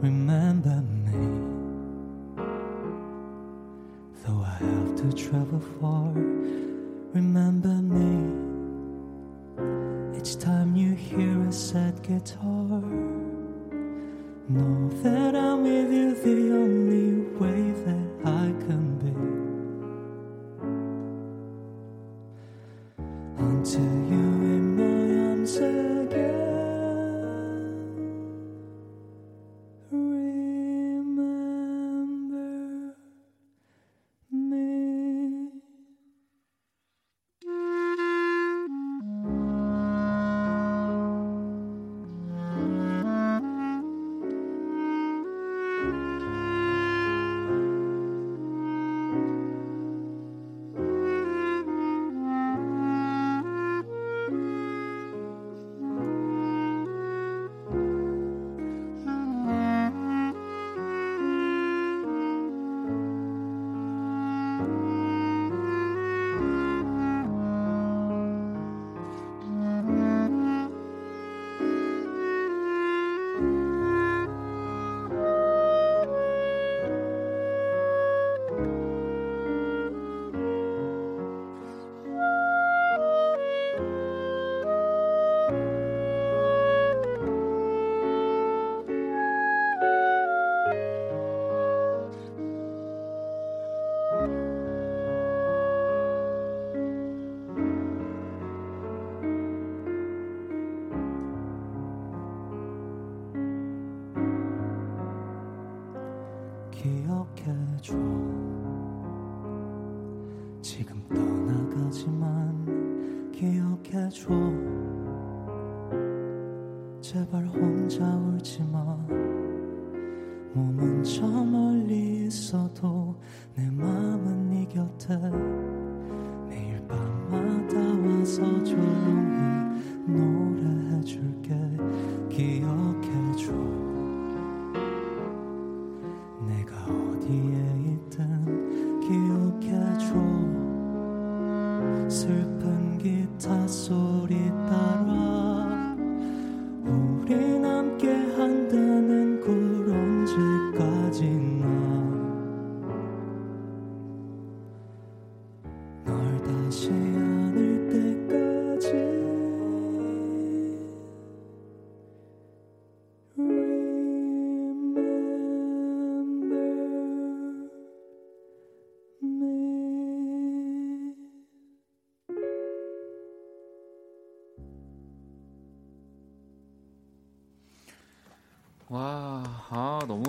remember me. Though I have to travel far, remember me each time you hear a sad guitar. Know that I'm with you the only way that I can be. Until you in my arms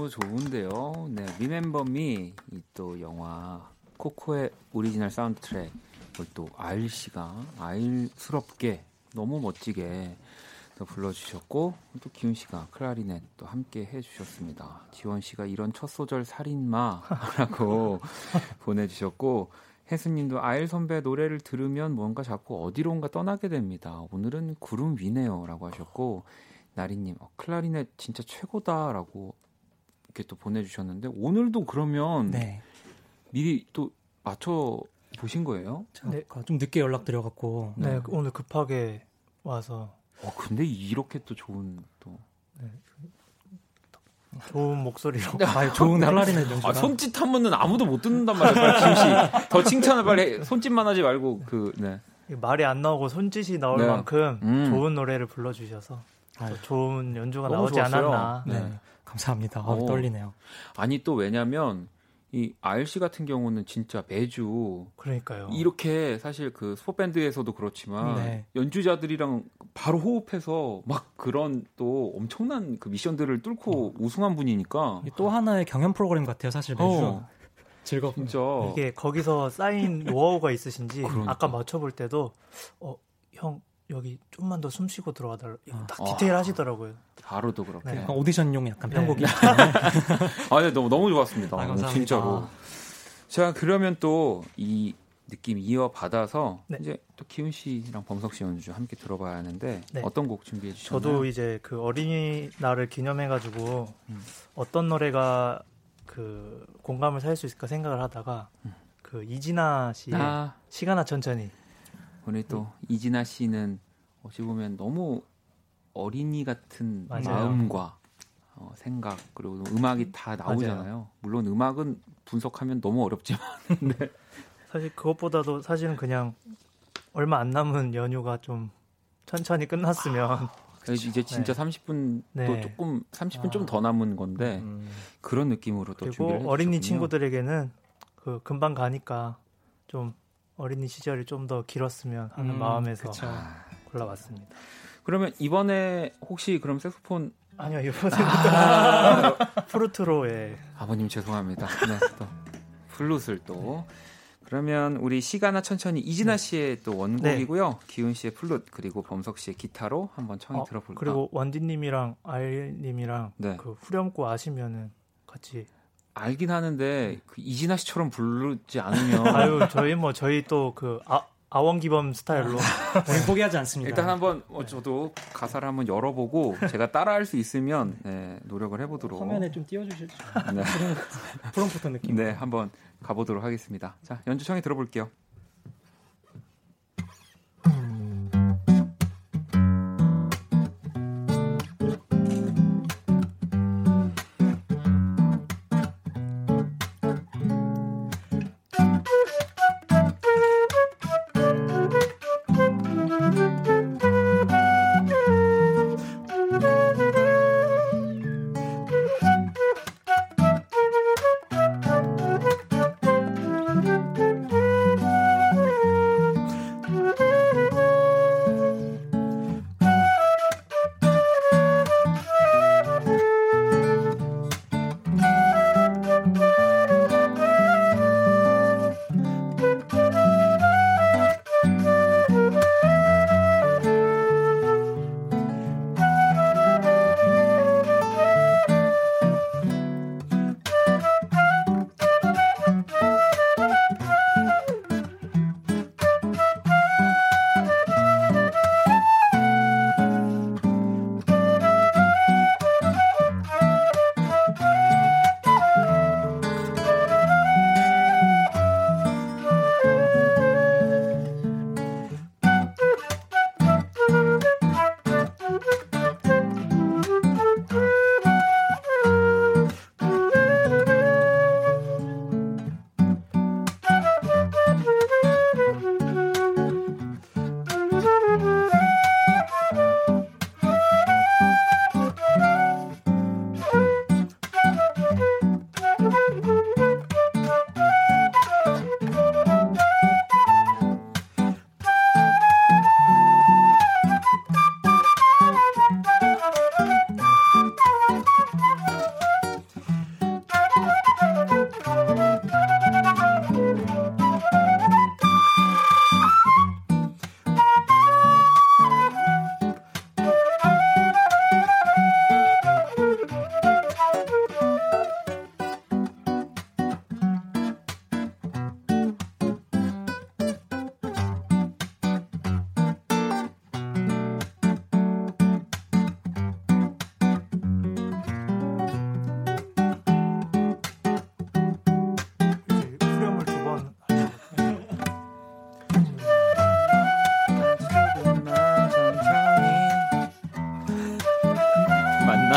좋은데요. 네, Remember Me, 또 영화 코코의 오리지널 사운드 트랙, 또 아일 씨가 아일스럽게 너무 멋지게 또 불러주셨고 또 기훈 씨가 클라리넷 또 함께 해주셨습니다. 지원 씨가 이런 첫 소절 살인마라고 (laughs) 보내주셨고 혜수님도 아일 선배 노래를 들으면 뭔가 자꾸 어디론가 떠나게 됩니다. 오늘은 구름 위네요라고 하셨고 나리님 어, 클라리넷 진짜 최고다라고 이렇게 또 보내주셨는데 오늘도 그러면 네. 미리 또 맞춰 보신 거예요? 네. 좀 늦게 연락 드려갖고 네, 네, 오늘 급하게 와서. 어 근데 이렇게 또 좋은 또 네. 좋은 목소리로 아, 좋은 칼라리네 아, 손짓 하면은 아무도 못 듣는단 말이에요. 김 씨 더 칭찬을 빨리 손짓만 하지 말고 그 네. 말이 안 나오고 손짓이 나올 네. 만큼 음. 좋은 노래를 불러주셔서 좋은 연주가 나오지 좋았어요. 않았나. 네. 네. 감사합니다. 어, 떨리네요. 아니 또 왜냐면 이 RC 같은 경우는 진짜 매주 그러니까요. 이렇게 사실 그 스포 밴드에서도 그렇지만 네. 연주자들이랑 바로 호흡해서 막 그런 또 엄청난 그 미션들을 뚫고 어. 우승한 분이니까 또 하나의 경연 프로그램 같아요. 사실 매주 어. 즐겁 진짜 이게 거기서 쌓인 노하우가 있으신지 그러니까. 아까 맞춰 볼 때도 어 형 여기 좀만 더 숨 쉬고 들어가달라. 이거 딱 디테일 아. 하시더라고요. 바로도 그렇게. 네. 오디션용 약간 편곡이. 네. (laughs) 아, 네, 너무 너무 좋았습니다. 아, 진짜로. 자, 그러면 또 이 느낌 이어 받아서 네. 이제 또 기훈 씨랑 범석 씨 연주 함께 들어봐야 하는데 네. 어떤 곡 준비해 주셨나요? 저도 이제 그 어린이 날을 기념해 가지고 음. 어떤 노래가 그 공감을 살 수 있을까 생각을 하다가 음. 그 이진아 씨의 아. 시간아 천천히 우리 또 음. 이진아 씨는 어찌 보면 너무 어린이 같은 맞아요. 마음과 어, 생각 그리고 음악이 음. 다 나오잖아요. 맞아요. 물론 음악은 분석하면 너무 어렵지만 (laughs) 네. 사실 그것보다도 사실은 그냥 얼마 안 남은 연휴가 좀 천천히 끝났으면 아, 이제 진짜 네. 30분 또 네. 조금 30분 아. 좀더 남은 건데 음. 그런 느낌으로 또 그리고 어린이 친구들에게는 그 금방 가니까 좀 어린이 시절이 좀 더 길었으면 하는 음, 마음에서 그쵸. 골라봤습니다. 그러면 이번에 혹시 그럼 색소폰 아니요 이번에부터 아~ (laughs) 프루트로에 아버님 죄송합니다. 네, 또 플룻을 또 그러면 우리 시가나 천천히 이진아 네. 씨의 또 원곡이고요. 네. 기훈 씨의 플룻 그리고 범석 씨의 기타로 한번 청해 어, 들어볼까요? 그리고 원디 님이랑 아일님이랑 네. 그 후렴구 아시면은 같이 알긴 하는데 그 이진아 씨처럼 부르지 않으면 (laughs) 아유 저희 뭐 저희 또그 아, 아원기범 스타일로 네, 포기하지 않습니다. 일단 한번 뭐 저도 가사를 한번 열어보고 제가 따라할 수 있으면 네, 노력을 해보도록 화면에 좀 띄워주실죠. 네. (laughs) 프롬프터 느낌. 네, 한번 가보도록 하겠습니다. 자 연주 청해 들어볼게요.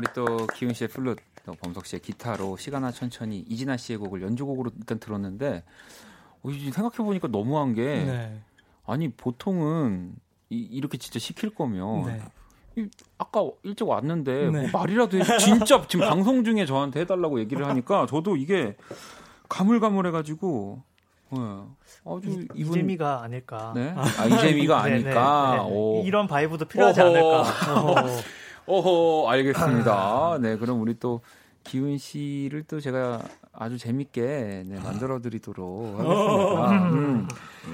우리 또 기훈 씨의 플룻, 또 범석 씨의 기타로 시간아 천천히 이진아 씨의 곡을 연주곡으로 일단 들었는데 어, 생각해 보니까 너무한 게 네. 아니 보통은 이, 렇게 진짜 시킬 거면 네. 이, 아까 일찍 왔는데 네. 뭐 말이라도 해, 진짜 지금 방송 중에 저한테 해달라고 얘기를 하니까 저도 이게 가물가물해가지고 네. 아주 이, 이분... 이재미가 아닐까. 네? 아, 이재미가 (laughs) 네, 네, 아닐까. 네, 이런 바이브도 필요하지 어허. 않을까. (laughs) 어허, 알겠습니다. 네, 그럼 우리 또 기훈 씨를 또 제가 아주 재밌게 네, 만들어 드리도록 하겠습니다. 음.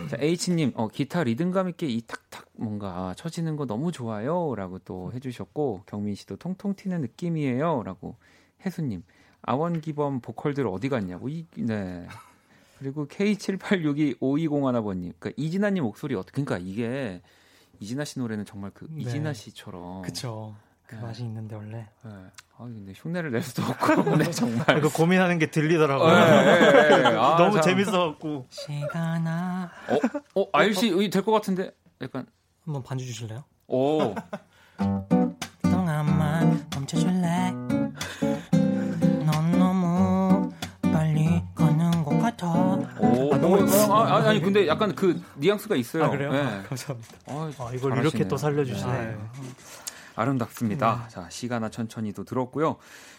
자, H님, 어, 기타 리듬감 있게 이 탁탁 뭔가 쳐지는 거 너무 좋아요. 라고 또 해주셨고, 경민 씨도 통통 튀는 느낌이에요. 라고 혜수님, 아원기범 보컬들 어디 갔냐고. 이, 네. 그리고 K78625201번님, 그러니까 이진아님 목소리 어떻게, 그러니까 이게 이진아 씨 노래는 정말 그 네. 이진아 씨처럼. 그쵸. 그 네. 맛이 있는데 원래. 네. 아 근데 흉내를 낼 수도 없고, (laughs) 네 정말. 이거 고민하는 게 들리더라고요. 네, 네, 네. (laughs) 아, 너무 참... 재밌어갖고. 시간아. 어, 어, 아일씨 될것 같은데, 약간. 한번 반주 주실래요? 오. 동안만 멈춰줄래? 넌 너무 빨리 걷는 것 같아. 오, 아, 너무, 아, 아, 아니 근데 약간 그 뉘앙스가 있어요. 아, 그래요? 네. (laughs) 감사합니다. 아, 아 이걸 잘하시네요. 이렇게 또 살려주시네. 네. 아름답습니다. 네. 자, 시간아 천천히도 들었고요.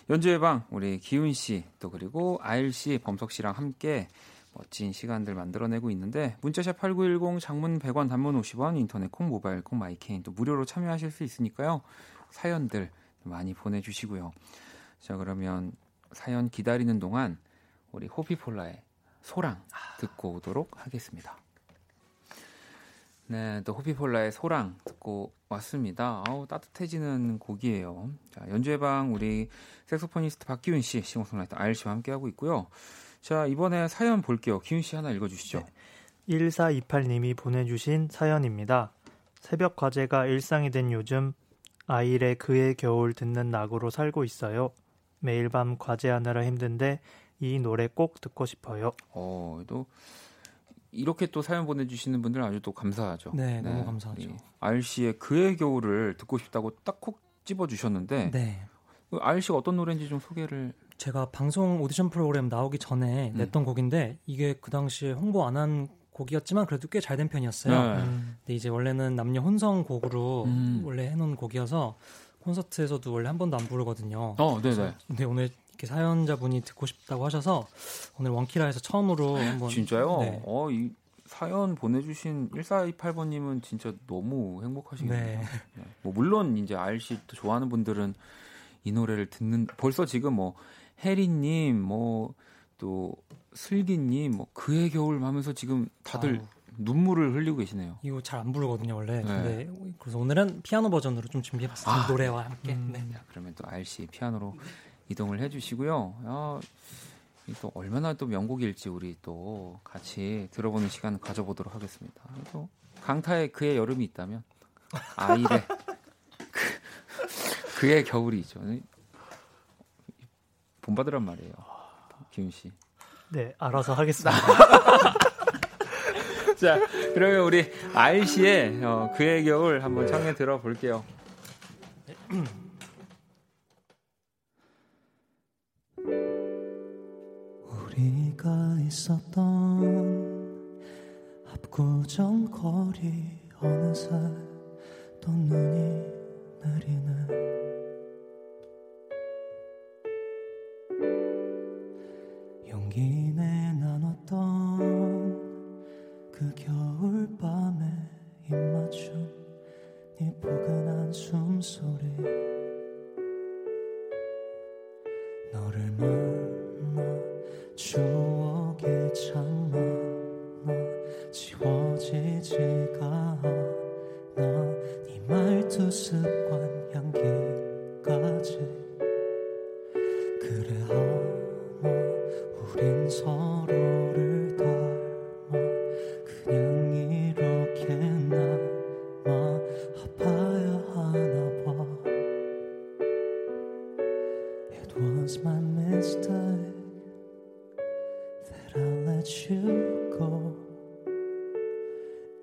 연주의 방 우리 기훈 씨 또 그리고 아일 씨, 범석 씨랑 함께 멋진 시간들 만들어내고 있는데 문자샵 8910 장문 100원 단문 50원 인터넷 콩 모바일 콩 my K엔 또 무료로 참여하실 수 있으니까요. 사연들 많이 보내주시고요. 자 그러면 사연 기다리는 동안 우리 호피폴라의 소랑 듣고 오도록 하겠습니다. 네, 또 호피폴라의 소랑 듣고 왔습니다. 아우 따뜻해지는 곡이에요. 자, 연주의 방 우리 색소포니스트 박기훈 씨, 싱어송라이터 아일 씨와 함께 하고 있고요. 자, 이번에 사연 볼게요. 기훈 씨 하나 읽어 주시죠. 네. 1428님이 보내 주신 사연입니다. 새벽 과제가 일상이 된 요즘 아이의 그의 겨울 듣는 낙으로 살고 있어요. 매일 밤 과제하느라 힘든데 이 노래 꼭 듣고 싶어요. 어, 또 이렇게 또 사연 보내주시는 분들 아주 또 감사하죠. 네, 네. 너무 감사하죠. 알 씨의 그의 겨울을 듣고 싶다고 딱 콕 집어주셨는데, 네. 알 씨가 어떤 노래인지 좀 소개를. 제가 방송 오디션 프로그램 나오기 전에 음. 냈던 곡인데 이게 그 당시에 홍보 안 한 곡이었지만 그래도 꽤 잘 된 편이었어요. 네. 음. 근데 이제 원래는 남녀 혼성 곡으로 음. 원래 해놓은 곡이어서 콘서트에서도 원래 한 번도 안 부르거든요. 어, 네네. 근데 오늘 이렇게 사연자분이 듣고 싶다고 하셔서 오늘 원키라에서 처음으로 한번 진짜요? 네. 어, 이 사연 보내주신 1428번님은 진짜 너무 행복하시겠네요. 네. 네. 뭐 물론 이제 알씨 또 좋아하는 분들은 이 노래를 듣는 벌써 지금 뭐 혜리님 뭐 또 슬기님 뭐 그의 겨울 하면서 지금 다들 아유. 눈물을 흘리고 계시네요. 이거 잘 안 부르거든요 원래. 네. 근데 그래서 오늘은 피아노 버전으로 좀 준비해봤어요. 아. 노래와 함께. 음. 네. 그러면 또 알씨 피아노로 이동을 해주시고요. 아, 또 얼마나 또 명곡일지 우리 또 같이 들어보는 시간 가져보도록 하겠습니다. 또 강타에 그의 여름이 있다면 아이의 (laughs) 그, 그의 겨울이 있죠. 본받으란 말이에요. 기훈 씨. 네, 알아서 하겠습니다. (laughs) 자, 그러면 우리 아이 씨의 어, 그의 겨울 한번 청해 들어볼게요. (clears throat) 우리가 있었던 압구정 거리 어느새 또 눈이 내리네 용기 내 나눴던 그 겨울밤의 입맞춤 네 포근한 숨소리 추억이 참 많아 지워지지가 않아. 네 말투 습관 향기까지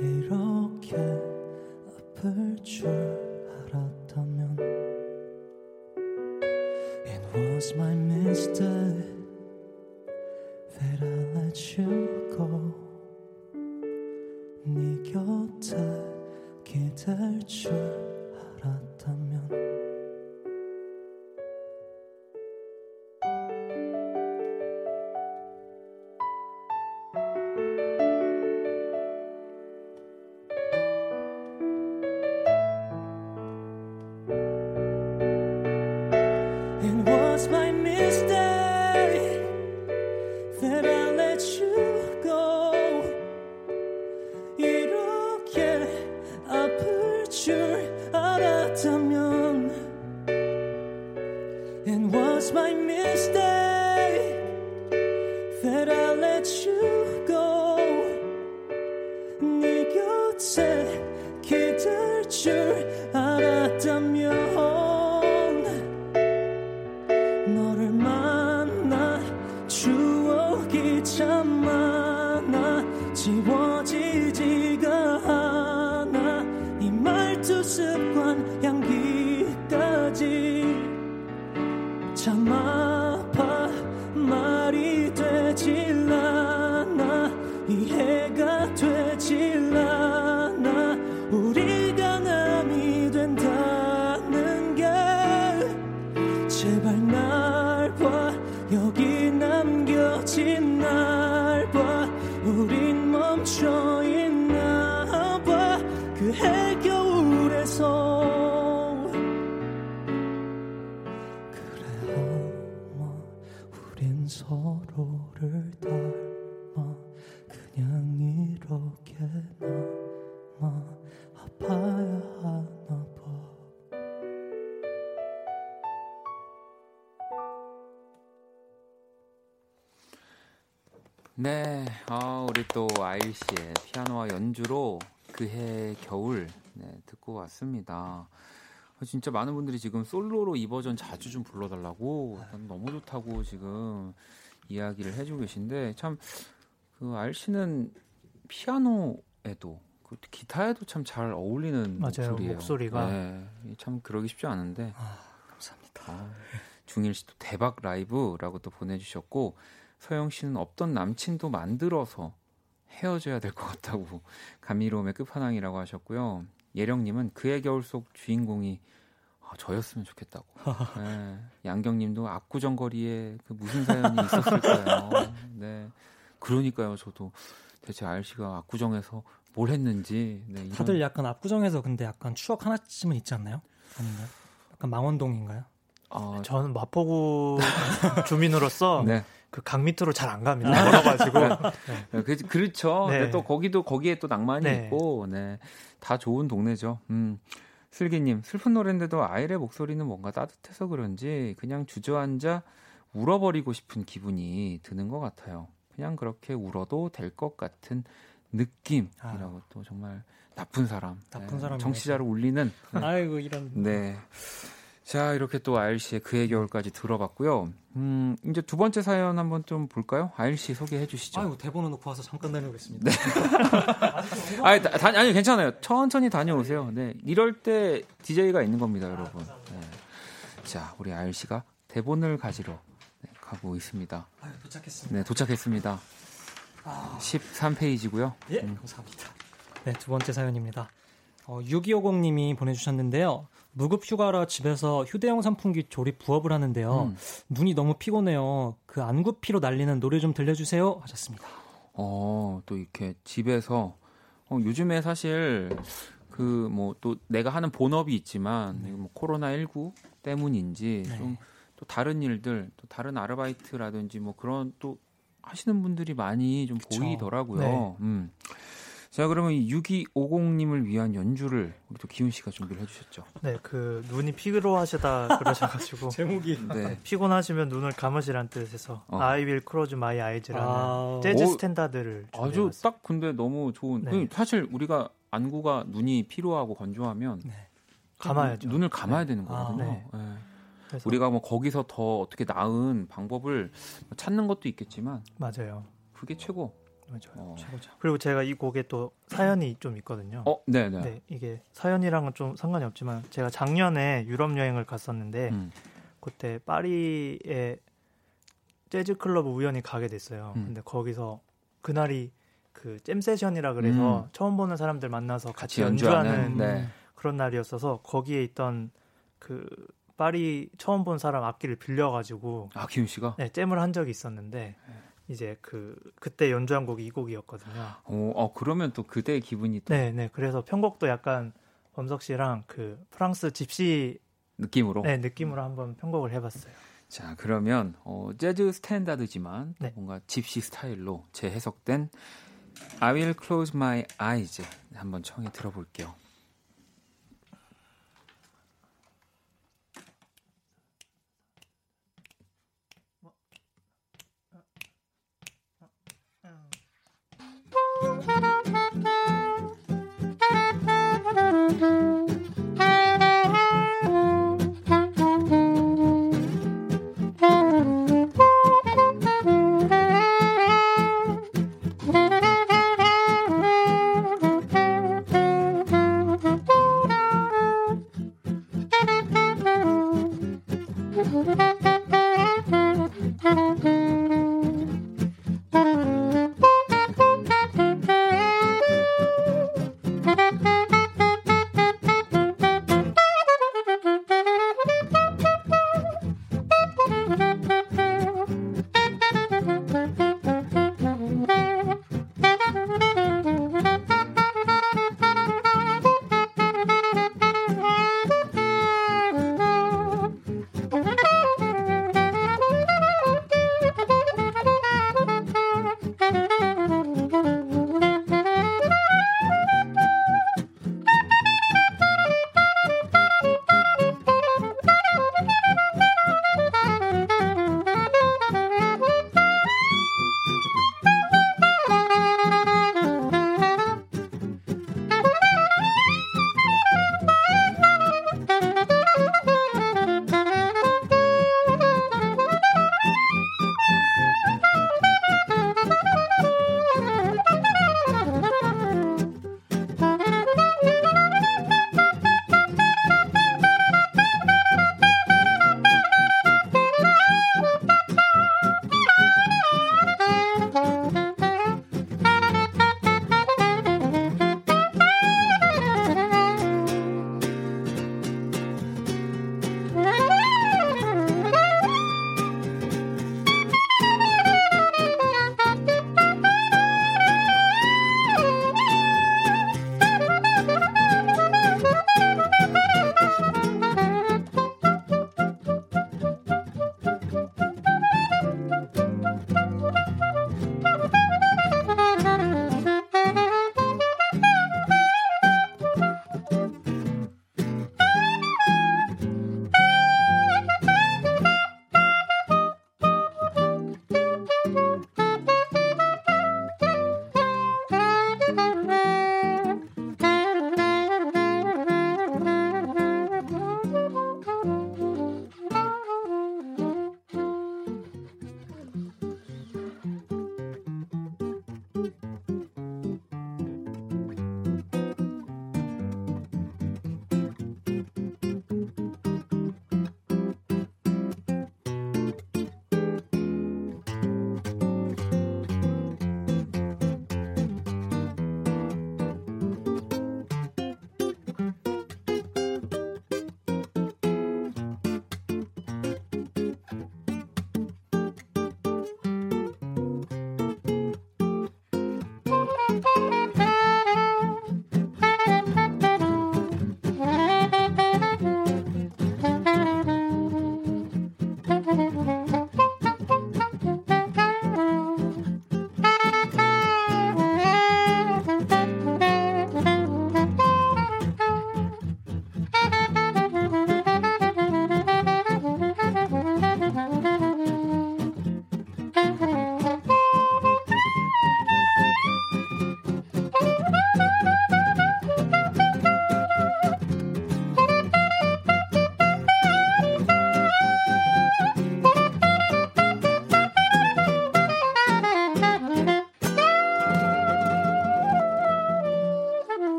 이렇게 아플 줄 네, 아, 우리 또 아일 씨의 피아노와 연주로 그해 겨울 네, 듣고 왔습니다. 어, 진짜 많은 분들이 지금 솔로로 이 버전 자주 좀 불러달라고 너무 좋다고 지금 이야기를 해주고 계신데 참 그 아일 씨는 피아노에도 그 기타에도 참 잘 어울리는 맞아요, 목소리예요. 목소리가 네, 참 그러기 쉽지 않은데 아, 감사합니다. 아, 중일 씨도 대박 라이브라고 또 보내주셨고 서영 씨는 없던 남친도 만들어서 헤어져야 될 것 같다고 (laughs) 감미로움의 끝판왕이라고 하셨고요. 예령님은 그의 겨울 속 주인공이 아, 저였으면 좋겠다고. (laughs) 네. 양경님도 압구정거리에 그 무슨 사연이 있었을까요? 네. 그러니까요. 저도 대체 알 씨가 압구정에서 뭘 했는지. 네, 이런... 다들 약간 압구정에서 근데 약간 추억 하나쯤은 있지 않나요? 아닌가요? 약간 망원동인가요? 아, 저는 마포구 (laughs) 주민으로서 네. 그 강 밑으로 잘 안 갑니다. 멀어가지고. (laughs) 네. 그, 그렇죠. 네. 또 거기도 거기에 또 낭만이 네. 있고, 네. 다 좋은 동네죠. 음. 슬기님, 슬픈 노래인데도 아이의 목소리는 뭔가 따뜻해서 그런지 그냥 주저앉아 울어버리고 싶은 기분이 드는 것 같아요. 그냥 그렇게 울어도 될 것 같은 느낌이라고 아. 또 정말 나쁜 사람. 나쁜 사람. 정치자를 울리는. 아이고, 이런. 네. 자, 이렇게 또 아일 씨의 그의 겨울까지 들어봤고요. 음, 이제 두 번째 사연 한번 좀 볼까요? 아일 씨 소개해 주시죠. 아유, 대본을 놓고 와서 잠깐 다녀오겠습니다. 네. (laughs) 아니, 다, 아니, 괜찮아요. 천천히 다녀오세요. 네. 이럴 때 DJ가 있는 겁니다, 여러분. 네. 자, 우리 아일 씨가 대본을 가지러 네, 가고 있습니다. 아유, 도착했습니다. 네, 도착했습니다. 아... 13페이지고요. 예, 음. 감사합니다. 네, 두 번째 사연입니다. 어, 6250님이 보내주셨는데요. 무급 휴가라 집에서 휴대용 선풍기 조립 부업을 하는데요. 음. 눈이 너무 피곤해요. 그 안구피로 날리는 노래 좀 들려주세요. 하셨습니다. 어, 또 이렇게 집에서 어, 요즘에 사실 그 뭐 또 내가 하는 본업이 있지만 네. 뭐 코로나 19 때문인지 네. 좀또 다른 일들 또 다른 아르바이트라든지 뭐 그런 또 하시는 분들이 많이 좀 그쵸. 보이더라고요. 네. 음. 자, 그러면 6250님을 위한 연주를 우리 또 기훈 씨가 준비를 해주셨죠. 네, 그 눈이 피로하시다 그러셔가지고 (laughs) 제목이 네. 피곤하시면 눈을 감으시란 뜻에서 어. I will close my eyes라는 아. 재즈 스탠다드를 아주 딱 근데 너무 좋은. 네. 사실 우리가 안구가 눈이 피로하고 건조하면 네. 감아야죠. 눈 을 감아야 네. 되는 거거든요. 아, 네. 네. 우리가 뭐 거기서 더 어떻게 나은 방법을 찾는 것도 있겠지만 맞아요. 그게 최고. 맞아요. 어. 최고죠. 그리고 제가 이 곡에 또 사연이 좀 있거든요. 어, 네네. 네, 이게 사연이랑은 좀 상관이 없지만 제가 작년에 유럽 여행을 갔었는데 음. 그때 파리에 재즈 클럽 우연히 가게 됐어요. 음. 근데 거기서 그날이 그잼 세션이라 그래서 음. 처음 보는 사람들 만나서 같이, 같이 연주하는, 연주하는 네. 그런 날이었어서 거기에 있던 그 파리 처음 본 사람 악기를 빌려가지고 아 기훈 씨가 네 잼을 한 적이 있었는데 네. 이제 그 그때 연주한 곡이 이 곡이었거든요. 어, 어 그러면 또 그때의 기분이 또 네, 네. 그래서 편곡도 약간 범석 씨랑 그 프랑스 집시 느낌으로 네, 느낌으로 한번 편곡을 해 봤어요. 자, 그러면 어 재즈 스탠다드지만 네. 뭔가 집시 스타일로 재해석된 I will close my eyes 한번 청해 들어볼게요.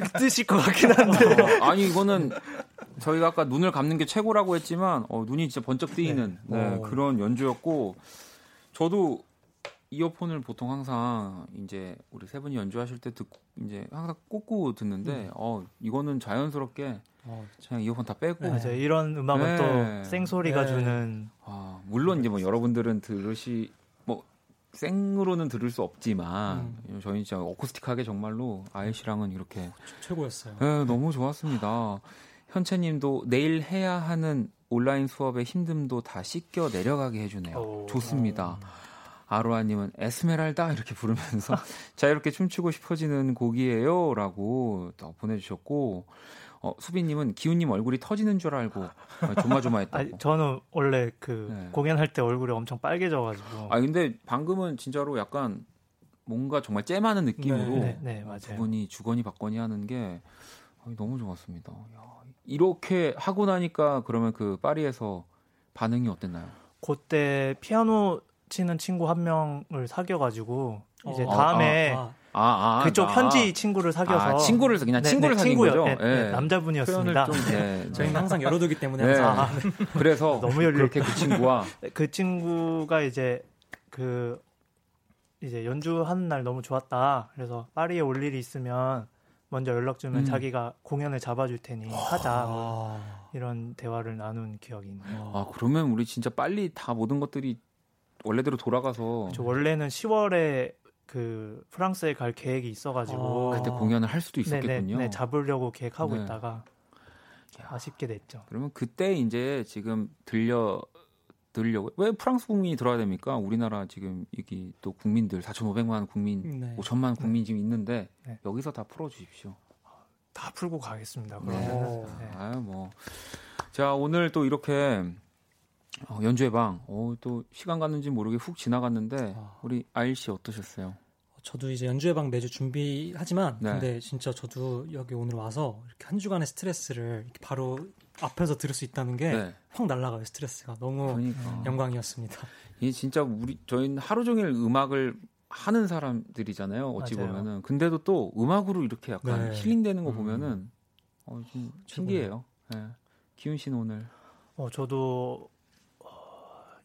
뜨실 것 같긴 한데. (laughs) 어, 아니 이거는 저희가 아까 눈을 감는 게 최고라고 했지만 어, 눈이 진짜 번쩍 뜨이는 네. 네, 어. 그런 연주였고 저도 이어폰을 보통 항상 이제 우리 세 분이 연주하실 때 듣고 이제 항상 꽂고 듣는데 음. 어 이거는 자연스럽게 어, 그냥 이어폰 다 빼고 네, 이런 음악은 네. 또 생소리가 네. 주는 아, 물론 이제 뭐 여러분들은 들으시 생으로는 들을 수 없지만 음. 저희 진짜 어쿠스틱하게 정말로 아이 씨랑은 이렇게 최고였어요. 네, 너무 좋았습니다. 현채님도 내일 해야 하는 온라인 수업의 힘듦도 다 씻겨 내려가게 해주네요. 오. 좋습니다. 아로아님은 에스메랄다 이렇게 부르면서 (laughs) 자 이렇게 춤추고 싶어지는 곡이에요라고 또 보내주셨고 어, 수빈님은 기훈님 얼굴이 터지는 줄 알고 조마조마했다고. 아니, 저는 원래 그 네. 공연할 때 얼굴이 엄청 빨개져가지고. 아 근데 방금은 진짜로 약간 뭔가 정말 잼하는 느낌으로 네, 네, 네, 두 분이 주거니 받거니 하는 게 너무 좋았습니다. 야, 이렇게 하고 나니까 그러면 그 파리에서 반응이 어땠나요? 그때 피아노 치는 친구 한 명을 사귀어가지고 이제 어, 다음에 아, 아, 아. 아, 아, 그쪽 아, 현지 친구를 사귀어서 아, 친구를 그냥 네, 친구를 네, 사귄 친구요. 거죠. 네, 네, 남자분이었습니다. 좀, 네, 저희는 항상 열어두기 때문에 항상 (laughs) 그래서 (laughs) 너무 열려 그렇게 그 친구와 그 친구가 이제 그 이제 연주하는 날 너무 좋았다. 그래서 파리에 올 일이 있으면 먼저 연락 주면 음. 자기가 공연을 잡아줄 테니 하자 아. 이런 대화를 나눈 기억이 있네요. 아 그러면 우리 진짜 빨리 다 모든 것들이 원래대로 돌아가서 원래는 10월에 그 프랑스에 갈 계획이 있어가지고 아. 그때 공연을 할 수도 있었겠군요. 네네, 네, 잡으려고 계획하고 네. 있다가 아쉽게 됐죠. 그러면 그때 이제 지금 들려 들려고 왜 프랑스 국민이 들어야 됩니까? 우리나라 지금 여기 또 국민들 4,500만 국민, 네. 5천만 국민 지금 있는데 네. 여기서 다 풀어 주십시오. 다 풀고 가겠습니다. 네. 네. 아유 뭐. 자, 오늘 또 이렇게 어, 연주회 방, 어, 또 시간 갔는지 모르게 훅 지나갔는데 아. 우리 아일 씨 어떠셨어요? 저도 이제 연주회 방 매주 준비하지만 네. 근데 진짜 저도 여기 오늘 와서 이렇게 한 주간의 스트레스를 이렇게 바로 앞에서 들을 수 있다는 게확 네. 날라가요 스트레스가 너무 그러니까. 영광이었습니다. 이 진짜 우리 저희는 하루 종일 음악을 하는 사람들이잖아요. 어찌 맞아요. 보면은 근데도 또 음악으로 이렇게 약간 네. 힐링되는 거 음. 보면은 어, 좀 신기해요. 네. 기훈 씨는 오늘 어 저도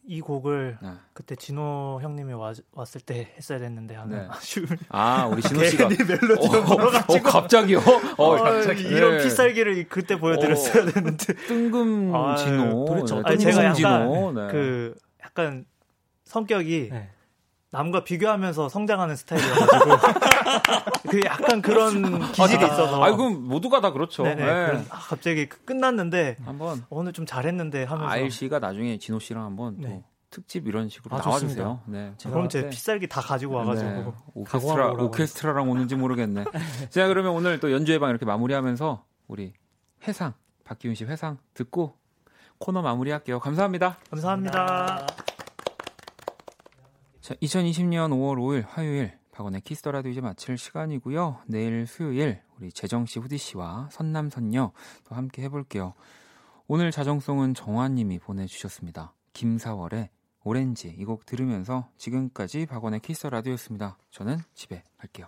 이 곡을 네. 그때 진호 형님이 와, 왔을 때 했어야 됐는데 하는 네. 아 우리 진호 씨가 멜로디를 어, 물어가지고 어, 갑자기요 어, 갑자기 이런 네. 필살기를 그때 보여드렸어야 어, 되는데 뜬금 아, 진호 도대체 아니, 제가 약간 진호. 네. 그 약간 성격이 네. 남과 비교하면서 성장하는 스타일이어가지고 (laughs) 그 약간 그런 기질이 있어서 아 그럼 모두가 다 그렇죠. 네네, 네. 그런, 아, 갑자기 그 끝났는데 한번 오늘 좀 잘했는데 하면서 아일 씨가 나중에 진호 씨랑 한번 네. 또 특집 이런 식으로 아, 나와주세요. 네. 그럼 제 필살기 다 가지고 와가지고 네. 오케스트라 오케스트라랑 오는지 모르겠네. (laughs) 자 그러면 오늘 또 연주회 방 이렇게 마무리하면서 우리 회상 박기훈 씨 회상 듣고 코너 마무리할게요. 감사합니다. 감사합니다. 감사합니다. 자, 2020년 5월 5일 화요일 박원의 키스터라도 이제 마칠 시간이고요. 내일 수요일 우리 재정 씨, 후디 씨와 선남 선녀 또 함께 해볼게요. 오늘 자정송은 정화님이 보내주셨습니다. 김사월의 오렌지 이 곡 들으면서 지금까지 박원의 키스터 라디오였습니다. 저는 집에 갈게요.